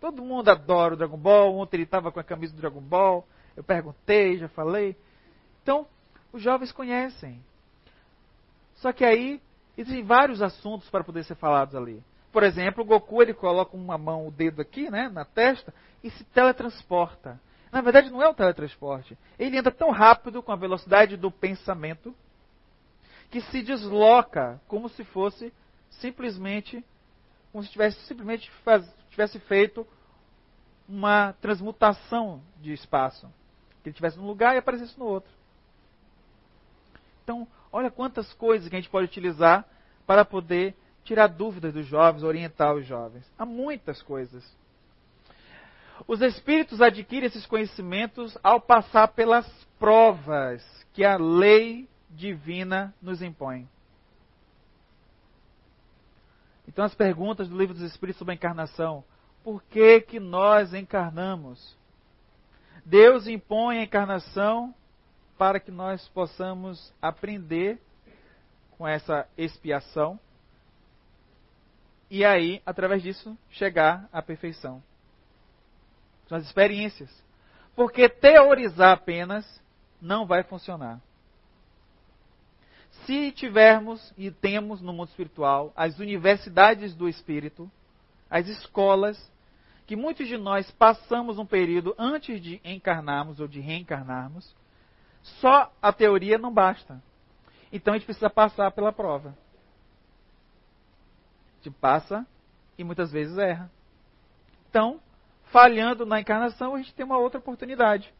Todo mundo adora o Dragon Ball. Ontem ele estava com a camisa do Dragon Ball. Eu perguntei, já falei. Então, os jovens conhecem. Só que aí existem vários assuntos para poder ser falados ali. Por exemplo, o Goku ele coloca uma mão, o dedo aqui, né, na testa e se teletransporta. Na verdade, não é um teletransporte. Ele anda tão rápido com a velocidade do pensamento que se desloca como se fosse simplesmente como se tivesse simplesmente faz, tivesse feito uma transmutação de espaço. Que ele estivesse num lugar e aparecesse no outro. Então, olha quantas coisas que a gente pode utilizar para poder tirar dúvidas dos jovens, orientar os jovens. Há muitas coisas. Os espíritos adquirem esses conhecimentos ao passar pelas provas que a lei divina nos impõe. Então, as perguntas do livro dos Espíritos sobre a encarnação: por que, que nós encarnamos? Deus impõe a encarnação para que nós possamos aprender com essa expiação e aí, através disso, chegar à perfeição. São as experiências. Porque teorizar apenas não vai funcionar. Se tivermos e temos no mundo espiritual as universidades do espírito, as escolas que muitos de nós passamos um período antes de encarnarmos ou de reencarnarmos, só a teoria não basta. Então a gente precisa passar pela prova. Passa e muitas vezes erra. Então, falhando na encarnação, a gente tem uma outra oportunidade.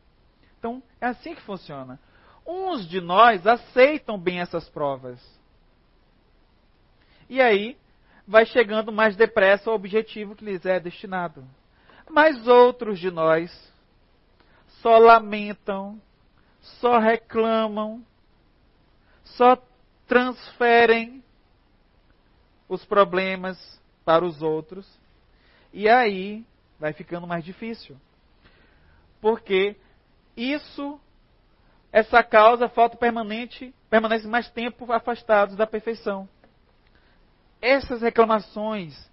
Então, é assim que funciona. Uns de nós aceitam bem essas provas. E aí, vai chegando mais depressa ao objetivo que lhes é destinado. Mas outros de nós só lamentam, só reclamam, só transferem os problemas para os outros. E aí vai ficando mais difícil. Porque isso, essa causa, falta permanente, permanece mais tempo afastados da perfeição. Essas reclamações,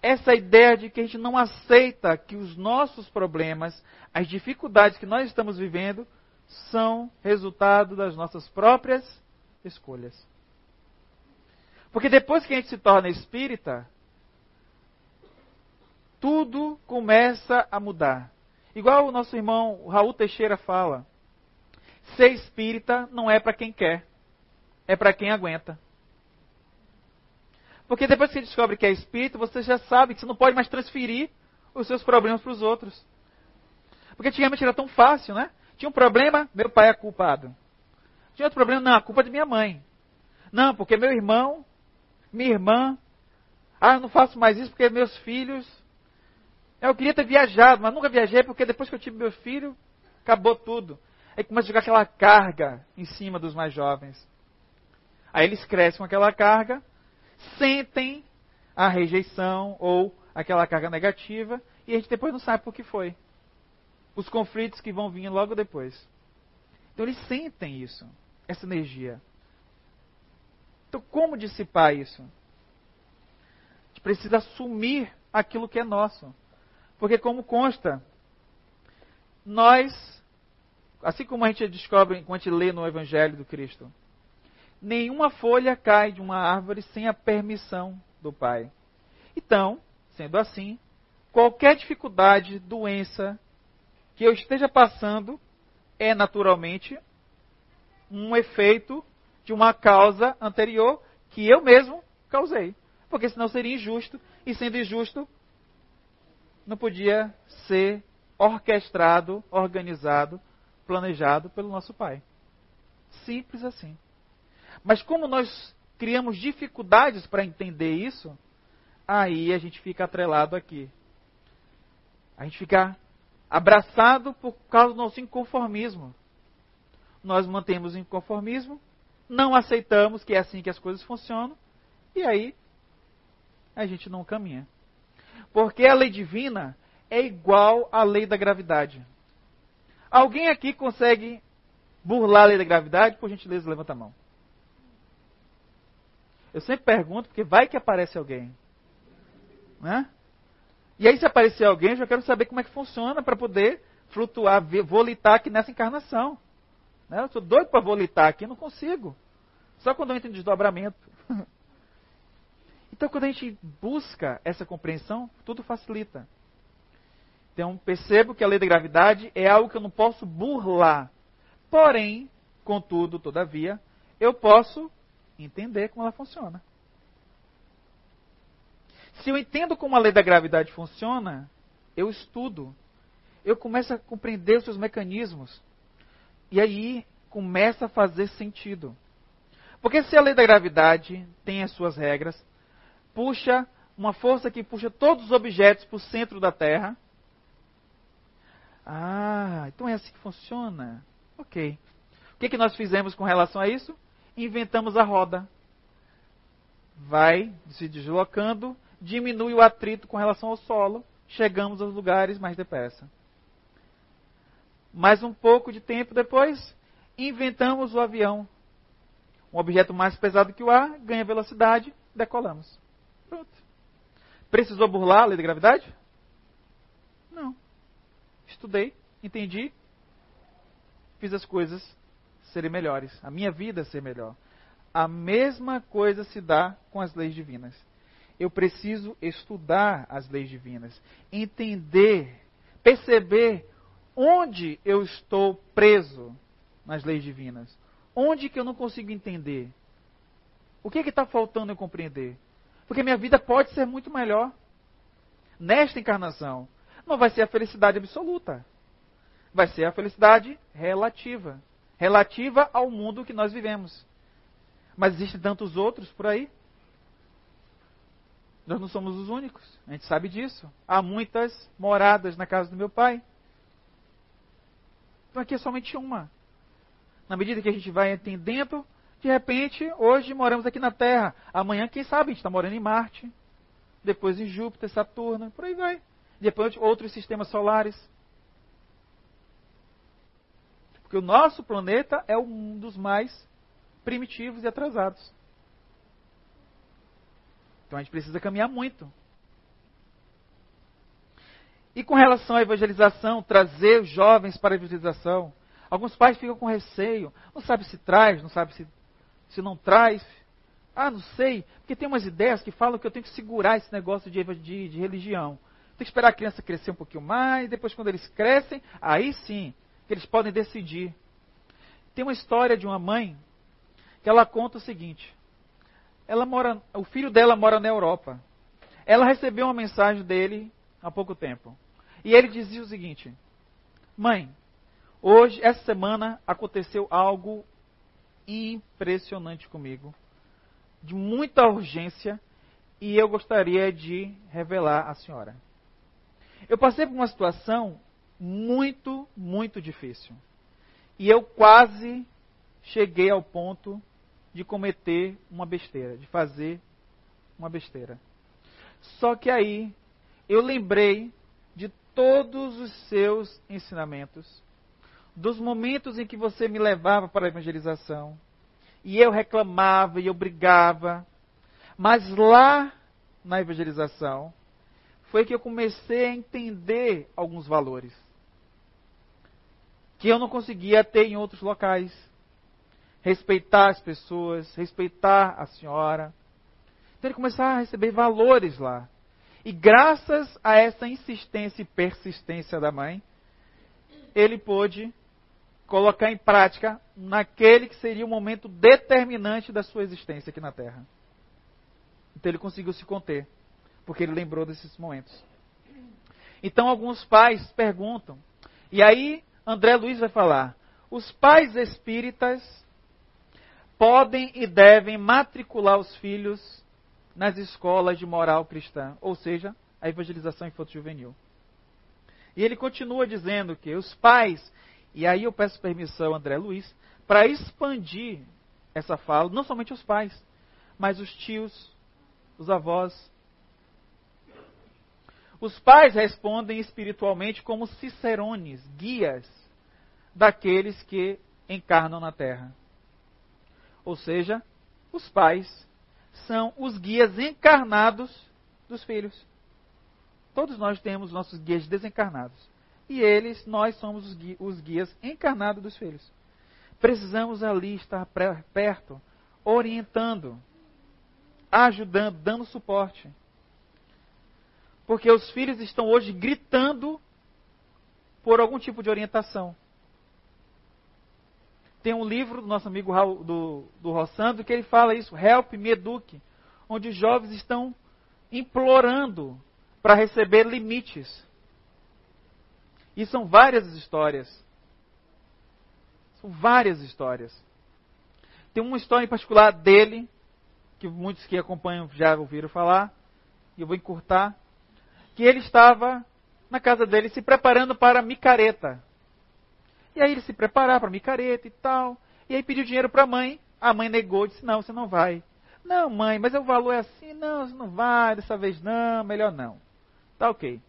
essa ideia de que a gente não aceita que os nossos problemas, as dificuldades que nós estamos vivendo, são resultado das nossas próprias escolhas. Porque depois que a gente se torna espírita, tudo começa a mudar. Igual o nosso irmão Raul Teixeira fala: ser espírita não é para quem quer, é para quem aguenta. Porque depois que você descobre que é espírito, você já sabe que você não pode mais transferir os seus problemas para os outros. Porque antigamente era tão fácil, né? Tinha um problema, meu pai é culpado. Tinha outro problema, não, a culpa é de minha mãe. Não, porque meu irmão, minha irmã. Ah, eu não faço mais isso porque meus filhos. Eu queria ter viajado, mas nunca viajei porque depois que eu tive meu filho, acabou tudo. Aí começa a jogar aquela carga em cima dos mais jovens. Aí eles crescem com aquela carga, sentem a rejeição ou aquela carga negativa e a gente depois não sabe por que foi. Os conflitos que vão vir logo depois. Então eles sentem isso, essa energia. Então como dissipar isso? A gente precisa assumir aquilo que é nosso. Porque como consta, nós, assim como a gente descobre, quando a gente lê no Evangelho do Cristo, nenhuma folha cai de uma árvore sem a permissão do Pai. Então, sendo assim, qualquer dificuldade, doença que eu esteja passando é naturalmente um efeito de uma causa anterior que eu mesmo causei. Porque senão seria injusto, e sendo injusto, não podia ser orquestrado, organizado, planejado pelo nosso Pai. Simples assim. Mas como nós criamos dificuldades para entender isso, aí a gente fica atrelado aqui. A gente fica abraçado por causa do nosso inconformismo. Nós mantemos o inconformismo, não aceitamos que é assim que as coisas funcionam, e aí a gente não caminha. Porque a lei divina é igual à lei da gravidade. Alguém aqui consegue burlar a lei da gravidade? Por gentileza, levanta a mão. Eu sempre pergunto, porque vai que aparece alguém. Né? E aí, se aparecer alguém, eu já quero saber como é que funciona para poder flutuar, volitar aqui nessa encarnação. Né? Eu estou doido para volitar aqui, não consigo. Só quando eu entro em desdobramento. então, quando a gente busca essa compreensão, tudo facilita. Então, percebo que a lei da gravidade é algo que eu não posso burlar. Porém, contudo, todavia, eu posso entender como ela funciona. Se eu entendo como a lei da gravidade funciona, eu estudo. Eu começo a compreender os seus mecanismos. E aí começa a fazer sentido. Porque se a lei da gravidade tem as suas regras, puxa uma força que puxa todos os objetos para o centro da Terra. Ah, então é assim que funciona. Ok. O que, que nós fizemos com relação a isso? inventamos a roda. Vai se deslocando, diminui o atrito com relação ao solo, chegamos aos lugares mais depressa. Mais um pouco de tempo depois, inventamos o avião. Um objeto mais pesado que o ar, ganha velocidade, decolamos. Pronto. Precisou burlar a lei da gravidade? Não. Estudei, entendi, fiz as coisas serem melhores, a minha vida ser melhor. A mesma coisa se dá com as leis divinas. eu preciso estudar as leis divinas, entender, perceber onde eu estou preso nas leis divinas, onde que eu não consigo entender, o que está faltando eu compreender, porque minha vida pode ser muito melhor nesta encarnação. Não vai ser a felicidade absoluta, vai ser a felicidade relativa, relativa ao mundo que nós vivemos. Mas existem tantos outros por aí. Nós não somos os únicos, a gente sabe disso. Há muitas moradas na casa do meu pai. Então aqui é somente uma. Na medida que a gente vai entendendo, de repente, hoje moramos aqui na Terra. Amanhã, quem sabe, a gente está morando em Marte. Depois em Júpiter, Saturno, por aí vai. Depois outros sistemas solares. Porque o nosso planeta é um dos mais primitivos e atrasados. Então a gente precisa caminhar muito. E com relação à evangelização, trazer os jovens para a evangelização. Alguns pais ficam com receio, não sabe se traz, não sabe se, se não traz. Ah, não sei, porque tem umas ideias que falam que eu tenho que segurar esse negócio de, de, de religião. Tem que esperar a criança crescer um pouquinho mais, depois quando eles crescem, aí sim, que eles podem decidir. Tem uma história de uma mãe que ela conta o seguinte: ela mora, o filho dela mora na Europa. Ela recebeu uma mensagem dele há pouco tempo. E ele dizia o seguinte: Mãe, hoje, essa semana, aconteceu algo impressionante comigo, de muita urgência, e eu gostaria de revelar à senhora. Eu passei por uma situação muito, muito difícil. E eu quase cheguei ao ponto de cometer uma besteira, de fazer uma besteira. Só que aí eu lembrei todos os seus ensinamentos, dos momentos em que você me levava para a evangelização, e eu reclamava e eu brigava, mas lá na evangelização foi que eu comecei a entender alguns valores que eu não conseguia ter em outros locais respeitar as pessoas, respeitar a senhora. Então ele começou a receber valores lá. E graças a essa insistência e persistência da mãe, ele pôde colocar em prática naquele que seria o momento determinante da sua existência aqui na Terra. Então ele conseguiu se conter, porque ele lembrou desses momentos. Então alguns pais perguntam, e aí André Luiz vai falar: os pais espíritas podem e devem matricular os filhos nas escolas de moral cristã, ou seja, a evangelização infanto-juvenil. E ele continua dizendo que os pais, e aí eu peço permissão, André Luiz, para expandir essa fala, não somente os pais, mas os tios, os avós. Os pais respondem espiritualmente como cicerones, guias daqueles que encarnam na terra. Ou seja, os pais são os guias encarnados dos filhos. Todos nós temos nossos guias desencarnados. E eles, nós somos os guias, os guias encarnados dos filhos. Precisamos ali estar perto, orientando, ajudando, dando suporte. Porque os filhos estão hoje gritando por algum tipo de orientação. Tem um livro do nosso amigo Raul, do, do que ele fala isso, Help Me Eduque, onde os jovens estão implorando para receber limites. E são várias histórias. São várias histórias. Tem uma história em particular dele, que muitos que acompanham já ouviram falar, e eu vou encurtar, que ele estava na casa dele se preparando para a micareta. E aí ele se preparar para micareta e tal. E aí pediu dinheiro para a mãe. A mãe negou, disse: Não, você não vai. Não, mãe, mas o valor é assim. Não, você não vai, dessa vez não, melhor não. Tá ok.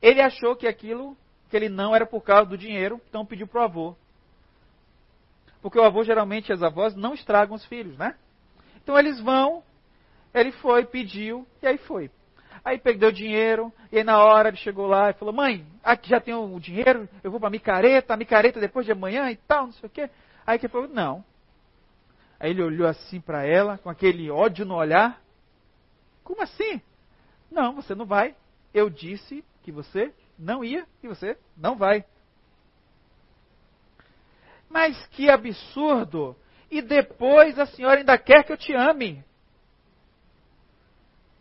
Ele achou que aquilo, que ele não era por causa do dinheiro, então pediu para o avô. Porque o avô, geralmente, as avós não estragam os filhos, né? Então eles vão, ele foi, pediu, e aí foi. Aí perdeu o dinheiro, e aí na hora ele chegou lá e falou: Mãe, aqui já tenho o dinheiro, eu vou para a micareta, a micareta depois de amanhã e tal, não sei o quê. Aí que falou: Não. Aí ele olhou assim para ela, com aquele ódio no olhar: Como assim? Não, você não vai. Eu disse que você não ia e você não vai. Mas que absurdo! E depois a senhora ainda quer que eu te ame.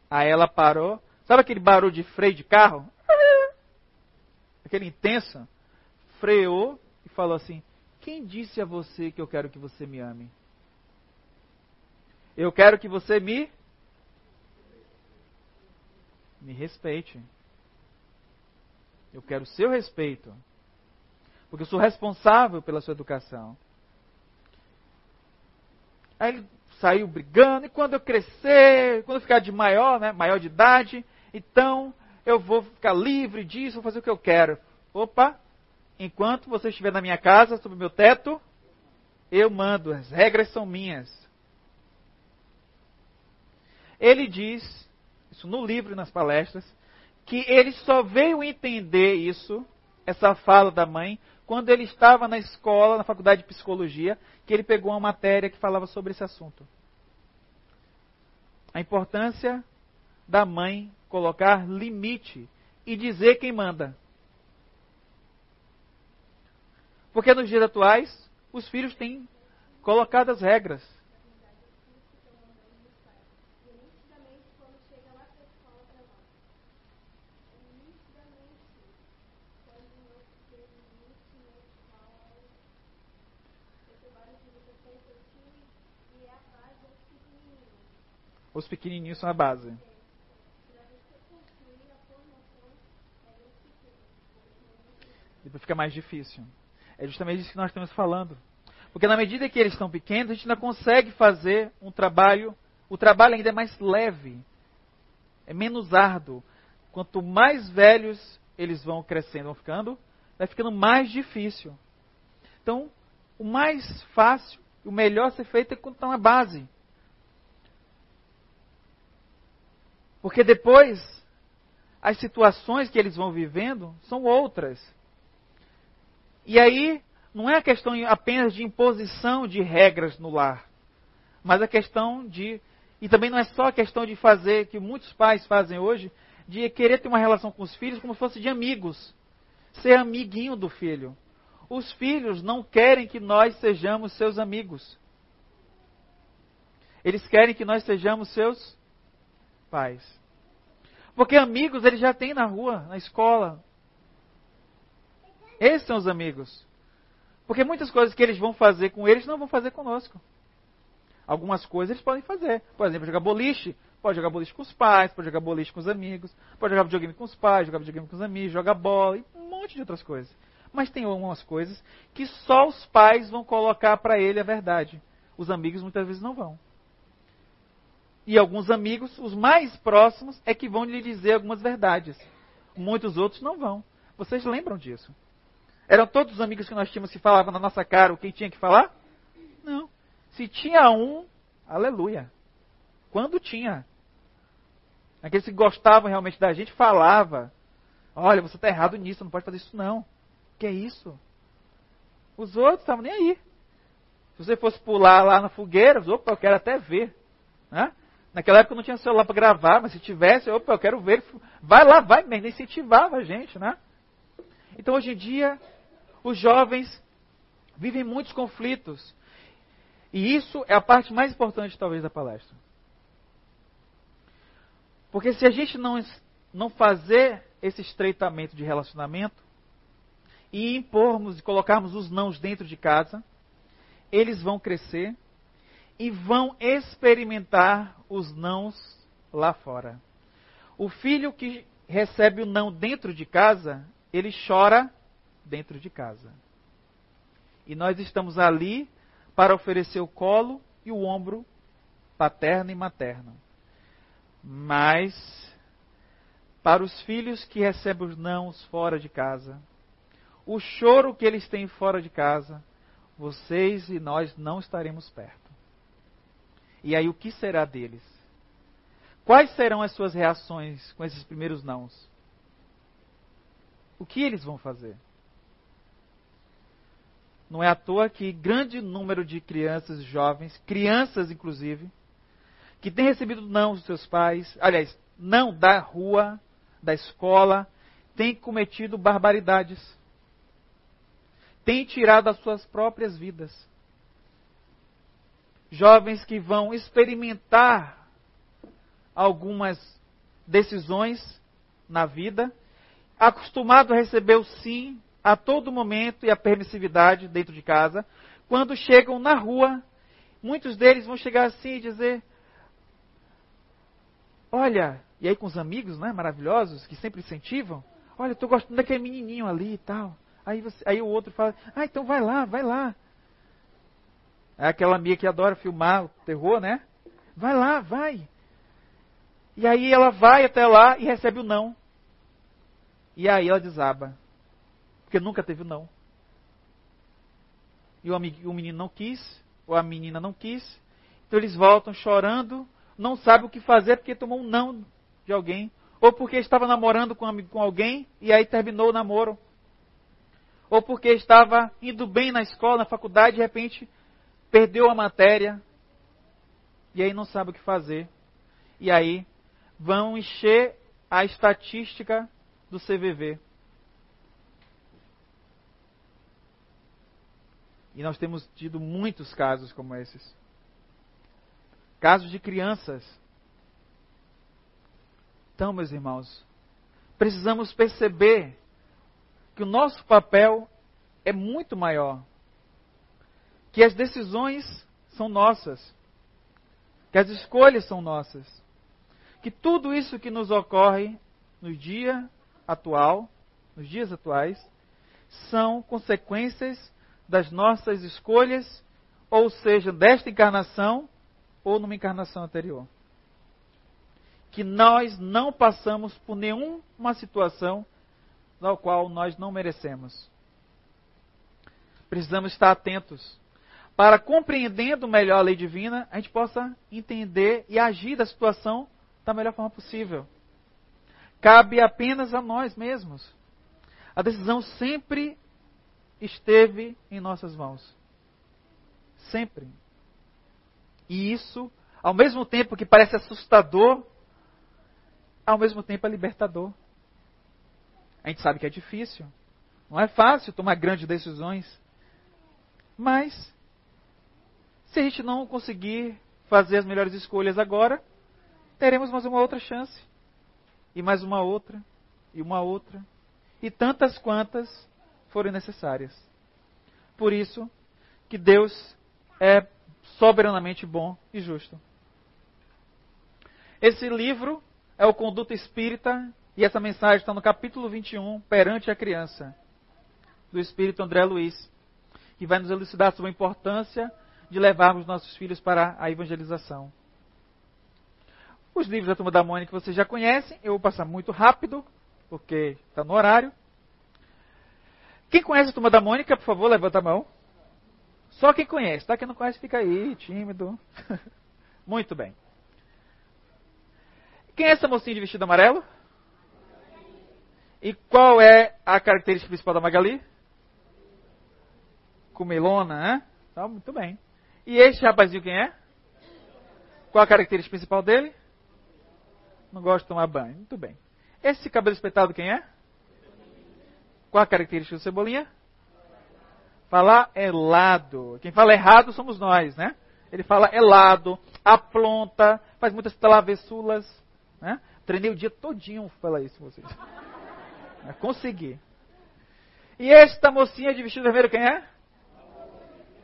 Aí ela parou. Sabe aquele barulho de freio de carro? Aquele intenso. Freou e falou assim: Quem disse a você que eu quero que você me ame? Eu quero que você me me respeite. Eu quero o seu respeito. Porque eu sou responsável pela sua educação. Aí ele saiu brigando, e quando eu crescer, quando eu ficar de maior, né, maior de idade, então eu vou ficar livre disso, vou fazer o que eu quero. Opa, enquanto você estiver na minha casa, sob o meu teto, eu mando, as regras são minhas. Ele diz, isso no livro e nas palestras, que ele só veio entender isso, essa fala da mãe, quando ele estava na escola, na faculdade de psicologia, que ele pegou uma matéria que falava sobre esse assunto. A importância da mãe colocar limite e dizer quem manda. Porque nos dias atuais, os filhos têm colocado as regras. Os pequenininhos são a base. Depois fica mais difícil. É justamente isso que nós estamos falando. Porque na medida que eles estão pequenos, a gente ainda consegue fazer um trabalho. O trabalho ainda é mais leve. É menos árduo. Quanto mais velhos eles vão crescendo, vão ficando, vai ficando mais difícil. Então, o mais fácil, o melhor a ser feito é quando está na base. Porque depois, as situações que eles vão vivendo são outras. E aí, não é a questão apenas de imposição de regras no lar, mas a questão de. E também não é só a questão de fazer, que muitos pais fazem hoje, de querer ter uma relação com os filhos como se fosse de amigos. Ser amiguinho do filho. Os filhos não querem que nós sejamos seus amigos. Eles querem que nós sejamos seus pais. Porque amigos ele já tem na rua, na escola. Esses são os amigos. Porque muitas coisas que eles vão fazer com eles não vão fazer conosco. Algumas coisas eles podem fazer. Por exemplo, jogar boliche. Pode jogar boliche com os pais, pode jogar boliche com os amigos, pode jogar videogame com os pais, jogar videogame com os amigos, jogar bola e um monte de outras coisas. Mas tem algumas coisas que só os pais vão colocar para ele a verdade. Os amigos muitas vezes não vão e alguns amigos, os mais próximos, é que vão lhe dizer algumas verdades. Muitos outros não vão. Vocês lembram disso? Eram todos os amigos que nós tínhamos que falavam na nossa cara o que tinha que falar? Não. Se tinha um, aleluia. Quando tinha. Aqueles que gostavam realmente da gente falava. Olha, você está errado nisso, não pode fazer isso não. Que é isso? Os outros estavam nem aí. Se você fosse pular lá na fogueira, opa, eu quero até ver. Né? Naquela época não tinha celular para gravar, mas se tivesse, opa, eu quero ver. Vai lá, vai, ainda incentivava a gente, né? Então hoje em dia, os jovens vivem muitos conflitos. E isso é a parte mais importante, talvez, da palestra. Porque se a gente não, não fazer esse estreitamento de relacionamento e impormos e colocarmos os nãos dentro de casa, eles vão crescer e vão experimentar os nãos lá fora. O filho que recebe o não dentro de casa, ele chora dentro de casa. E nós estamos ali para oferecer o colo e o ombro paterno e materno. Mas para os filhos que recebem os nãos fora de casa, o choro que eles têm fora de casa, vocês e nós não estaremos perto. E aí o que será deles? Quais serão as suas reações com esses primeiros nãos? O que eles vão fazer? Não é à toa que grande número de crianças jovens, crianças inclusive, que têm recebido não dos seus pais, aliás, não da rua, da escola, têm cometido barbaridades. Têm tirado as suas próprias vidas. Jovens que vão experimentar algumas decisões na vida, acostumado a receber o sim a todo momento e a permissividade dentro de casa, quando chegam na rua, muitos deles vão chegar assim e dizer: Olha, e aí com os amigos, né, maravilhosos, que sempre incentivam, olha, estou gostando daquele menininho ali e tal. Aí, você, aí o outro fala, ah, então vai lá, vai lá. É aquela amiga que adora filmar o terror, né? Vai lá, vai. E aí ela vai até lá e recebe o não. E aí ela desaba. Porque nunca teve não. E o, menino não quis, ou a menina não quis. Então eles voltam chorando, não sabem o que fazer porque tomou um não de alguém. Ou porque estava namorando com, com alguém e aí terminou o namoro. Ou porque estava indo bem na escola, na faculdade, de repente perdeu a matéria. E aí não sabe o que fazer. E aí vão encher a estatística do CVV. E nós temos tido muitos casos como esses. Casos de crianças. Então, meus irmãos, precisamos perceber que o nosso papel é muito maior. Que as decisões são nossas. Que as escolhas são nossas. Que tudo isso que nos ocorre no dia atual, nos dias atuais, são consequências das nossas escolhas, ou seja, desta encarnação ou numa encarnação anterior. Que nós não passamos por nenhuma situação na qual nós não merecemos. Precisamos estar atentos para, compreendendo melhor a lei divina, a gente possa entender e agir da situação da melhor forma possível. Cabe apenas a nós mesmos. A decisão sempre esteve em nossas mãos. Sempre. E isso, ao mesmo tempo que parece assustador, ao mesmo tempo é libertador. A gente sabe que é difícil. Não é fácil tomar grandes decisões. Mas, se a gente não conseguir fazer as melhores escolhas agora, teremos mais uma outra chance. E mais uma outra. E uma outra. E tantas quantas forem necessárias. Por isso que Deus é soberanamente bom e justo. Esse livro é o Conduta Espírita e essa mensagem está no capítulo 21, Perante a Criança, do Espírito André Luiz, que vai nos elucidar sobre a importância de levarmos nossos filhos para a evangelização. Os livros da Turma da Mônica vocês já conhecem, eu vou passar muito rápido, porque está no horário. Quem conhece a turma da Mônica, por favor, levanta a mão. Só quem conhece, tá? Quem não conhece, fica aí, tímido. Muito bem. Quem é essa mocinha de vestido amarelo? E qual é a característica principal da Magali? Comelona, né? Tá, muito bem. E este rapazinho quem é? Qual a característica principal dele? Não gosta de tomar banho. Muito bem. Esse cabelo espetado quem é? Qual a característica do cebolinha? Falar helado. Quem fala errado somos nós, né? Ele fala helado, aplonta, faz muitas travessulas. Né? Treinei o dia todinho falar isso vocês. É, consegui. E esta mocinha de vestido vermelho quem é?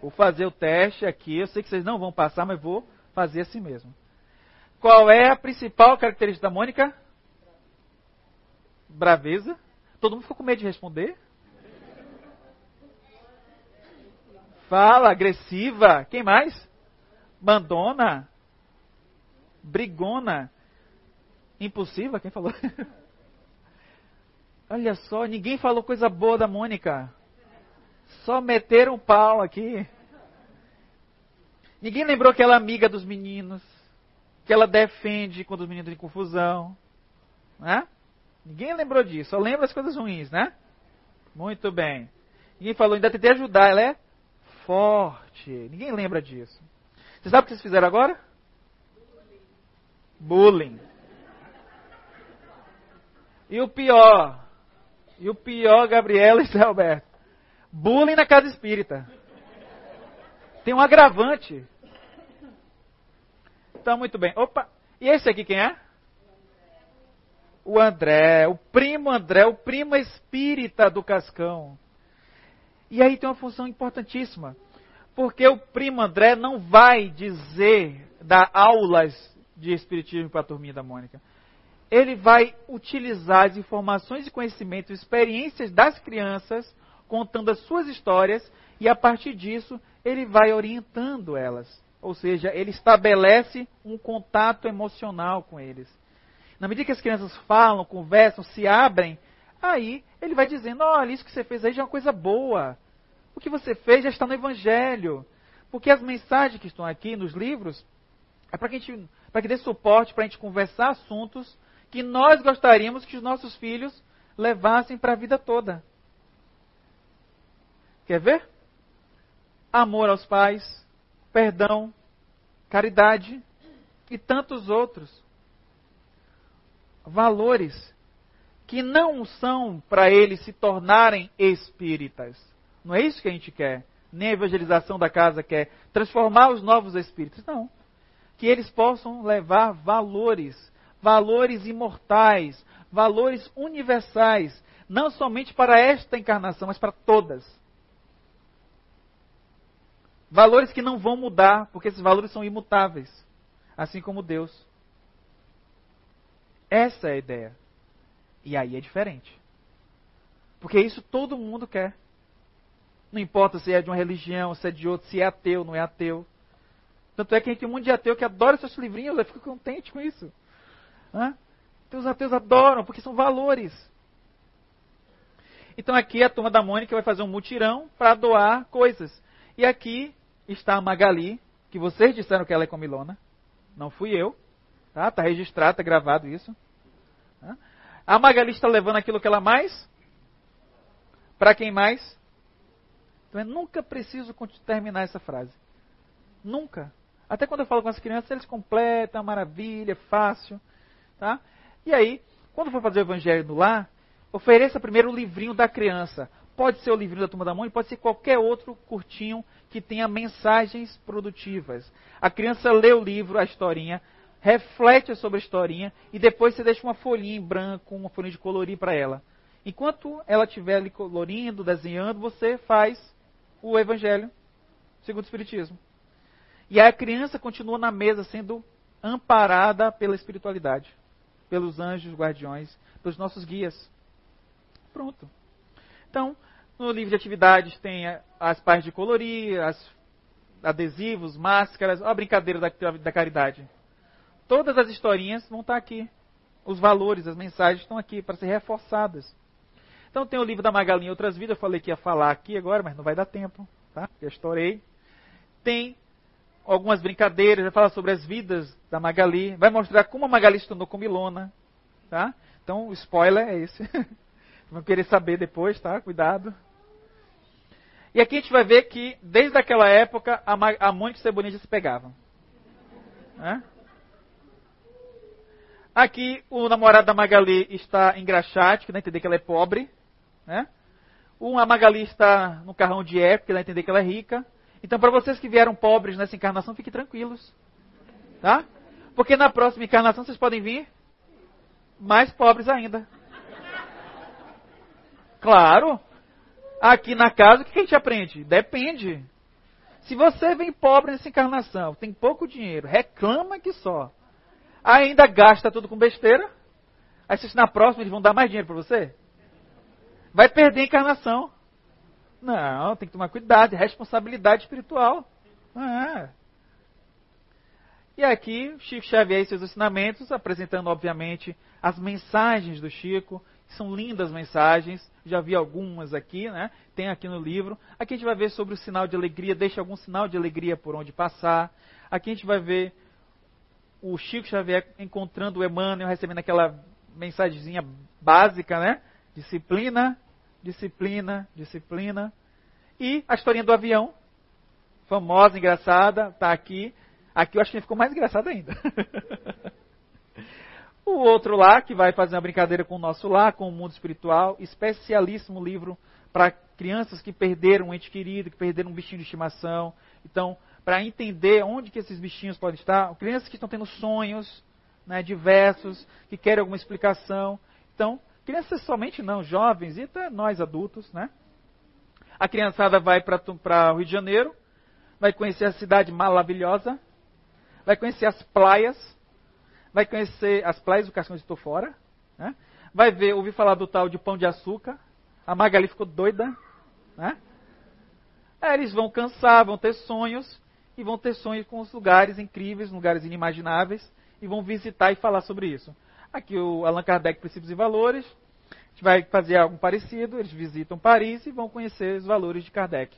Vou fazer o teste aqui. Eu sei que vocês não vão passar, mas vou fazer assim mesmo. Qual é a principal característica da Mônica? Braveza. Todo mundo ficou com medo de responder? Fala, agressiva. Quem mais? Mandona. Brigona. Impulsiva, quem falou? Olha só, ninguém falou coisa boa da Mônica. Só meteram pau aqui. Ninguém lembrou que ela é amiga dos meninos. Que ela defende quando os meninos têm confusão. Né? Ninguém lembrou disso, só lembra as coisas ruins, né? Muito bem. Ninguém falou, ainda tentei ajudar, ela é forte. Ninguém lembra disso. Você sabe o que vocês fizeram agora? Bullying. E o pior, e o pior, Gabriela e Zé Alberto, bullying na casa espírita. Tem um agravante. Então, muito bem. Opa, e esse aqui quem é? O André, o primo André, o primo espírita do Cascão. E aí tem uma função importantíssima. Porque o primo André não vai dizer, dar aulas de espiritismo para a turminha da Mônica. Ele vai utilizar as informações e conhecimentos, experiências das crianças, contando as suas histórias, e a partir disso ele vai orientando elas. Ou seja, ele estabelece um contato emocional com eles. Na medida que as crianças falam, conversam, se abrem, aí ele vai dizendo: olha, isso que você fez aí já é uma coisa boa. O que você fez já está no Evangelho. Porque as mensagens que estão aqui nos livros é para que, a gente, para que dê suporte para a gente conversar assuntos que nós gostaríamos que os nossos filhos levassem para a vida toda. Quer ver? Amor aos pais, perdão, caridade e tantos outros. Valores que não são para eles se tornarem espíritas. Não é isso que a gente quer. Nem a evangelização da casa quer. Transformar os novos espíritos. Não que eles possam levar valores, valores imortais, valores universais, não somente para esta encarnação, mas para todas. Valores que não vão mudar, porque esses valores são imutáveis, assim como Deus. Essa é a ideia. E aí é diferente. Porque isso todo mundo quer. Não importa se é de uma religião, se é de outra, se é ateu, não é ateu. Tanto é que a gente tem um monte de ateu que adora seus livrinhos, eu fico contente com isso. Hã? Então os ateus adoram, porque são valores. Então aqui a turma da Mônica vai fazer um mutirão para doar coisas. E aqui está a Magali, que vocês disseram que ela é comilona. Não fui eu. Tá? Está registrado, está gravado isso. A Magali está levando aquilo que ela mais. Para quem mais? Então é nunca preciso terminar essa frase. Nunca. Até quando eu falo com as crianças, eles completam, maravilha, fácil. Tá? E aí, quando for fazer o evangelho no lar, ofereça primeiro o livrinho da criança. Pode ser o livrinho da Turma da Mãe, pode ser qualquer outro curtinho que tenha mensagens produtivas. A criança lê o livro, a historinha, reflete sobre a historinha e depois você deixa uma folhinha em branco, uma folhinha de colorir para ela. Enquanto ela estiver ali colorindo, desenhando, você faz o evangelho segundo o Espiritismo. E a criança continua na mesa sendo amparada pela espiritualidade, pelos anjos guardiões, pelos nossos guias. Pronto. Então, no livro de atividades tem as partes de colorir, as adesivos, máscaras, a brincadeira da, da caridade. Todas as historinhas vão estar aqui. Os valores, as mensagens estão aqui para ser reforçadas. Então tem o livro da Magalinha Outras Vidas, eu falei que ia falar aqui agora, mas não vai dar tempo, tá? Eu estourei. Tem algumas brincadeiras, vai falar sobre as vidas da Magali, vai mostrar como a Magali se tornou comilona, tá? Então, o spoiler é esse. Vão querer saber depois, tá? Cuidado. E aqui a gente vai ver que, desde aquela época, a, Ma a Mônica e Cebolinha já se pegavam. Né? Aqui, o namorado da Magali está engraxate, que dá a entender que ela é pobre. Né? A Magali está no carrão de época, que dá a entender que ela é rica. Então, para vocês que vieram pobres nessa encarnação, fiquem tranquilos. Tá? Porque na próxima encarnação vocês podem vir mais pobres ainda. Claro. Aqui na casa, o que a gente aprende? Depende. Se você vem pobre nessa encarnação, tem pouco dinheiro, reclama que só. Ainda gasta tudo com besteira. Aí se na próxima eles vão dar mais dinheiro para você? Vai perder a encarnação. Não, tem que tomar cuidado, responsabilidade espiritual. É. E aqui, Chico Xavier e seus ensinamentos, apresentando, obviamente, as mensagens do Chico, são lindas mensagens, já vi algumas aqui, né? Tem aqui no livro. Aqui a gente vai ver sobre o sinal de alegria, deixa algum sinal de alegria por onde passar. Aqui a gente vai ver o Chico Xavier encontrando o Emmanuel, recebendo aquela mensagenzinha básica, né? Disciplina, disciplina, disciplina. E a historinha do avião, famosa, engraçada, está aqui. Aqui eu acho que ficou mais engraçado ainda. O outro lá, que vai fazer uma brincadeira com o nosso lar, com o mundo espiritual, especialíssimo livro para crianças que perderam um ente querido, que perderam um bichinho de estimação. Então, para entender onde que esses bichinhos podem estar, crianças que estão tendo sonhos né, diversos, que querem alguma explicação. Então, crianças somente não, jovens e até nós adultos, né? A criançada vai para o Rio de Janeiro, vai conhecer a cidade maravilhosa, vai conhecer as praias, vai conhecer as praias do Cascão de Fora, né? vai ver, ouvir falar do tal de pão de açúcar, a Magali ficou doida, né? Aí eles vão cansar, vão ter sonhos, e vão ter sonhos com os lugares incríveis, lugares inimagináveis, e vão visitar e falar sobre isso. Aqui o Allan Kardec, Princípios e Valores, a gente vai fazer algo parecido, eles visitam Paris e vão conhecer os valores de Kardec.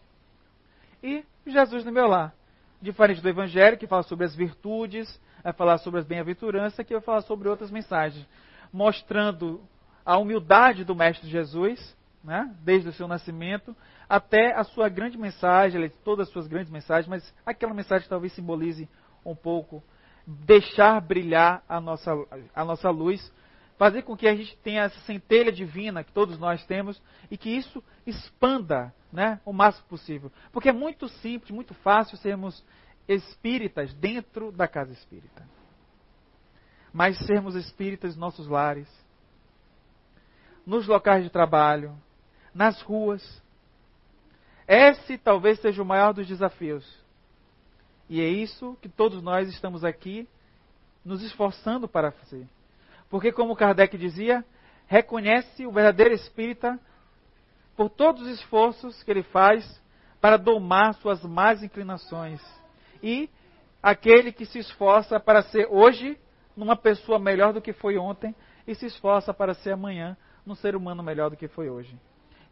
E Jesus no meu lar. Diferente do Evangelho, que fala sobre as virtudes, vai falar sobre as bem-aventuranças, aqui vai falar sobre outras mensagens, mostrando a humildade do Mestre Jesus, né, desde o seu nascimento, até a sua grande mensagem, todas as suas grandes mensagens, mas aquela mensagem talvez simbolize um pouco deixar brilhar a nossa, a nossa luz, fazer com que a gente tenha essa centelha divina que todos nós temos e que isso expanda né, o máximo possível. Porque é muito simples, muito fácil sermos espíritas dentro da casa espírita. Mas sermos espíritas nos nossos lares, nos locais de trabalho, nas ruas. Esse talvez seja o maior dos desafios. E é isso que todos nós estamos aqui nos esforçando para fazer. Porque, como Kardec dizia, reconhece o verdadeiro espírita por todos os esforços que ele faz para domar suas más inclinações. E aquele que se esforça para ser hoje numa pessoa melhor do que foi ontem e se esforça para ser amanhã num ser humano melhor do que foi hoje.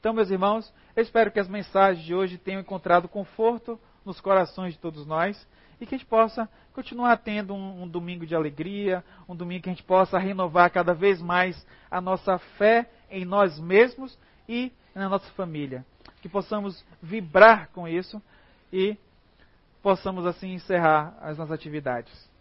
Então, meus irmãos, eu espero que as mensagens de hoje tenham encontrado conforto nos corações de todos nós e que a gente possa continuar tendo um, um, domingo de alegria, um domingo que a gente possa renovar cada vez mais a nossa fé em nós mesmos e na nossa família. Que possamos vibrar com isso e possamos assim encerrar as nossas atividades.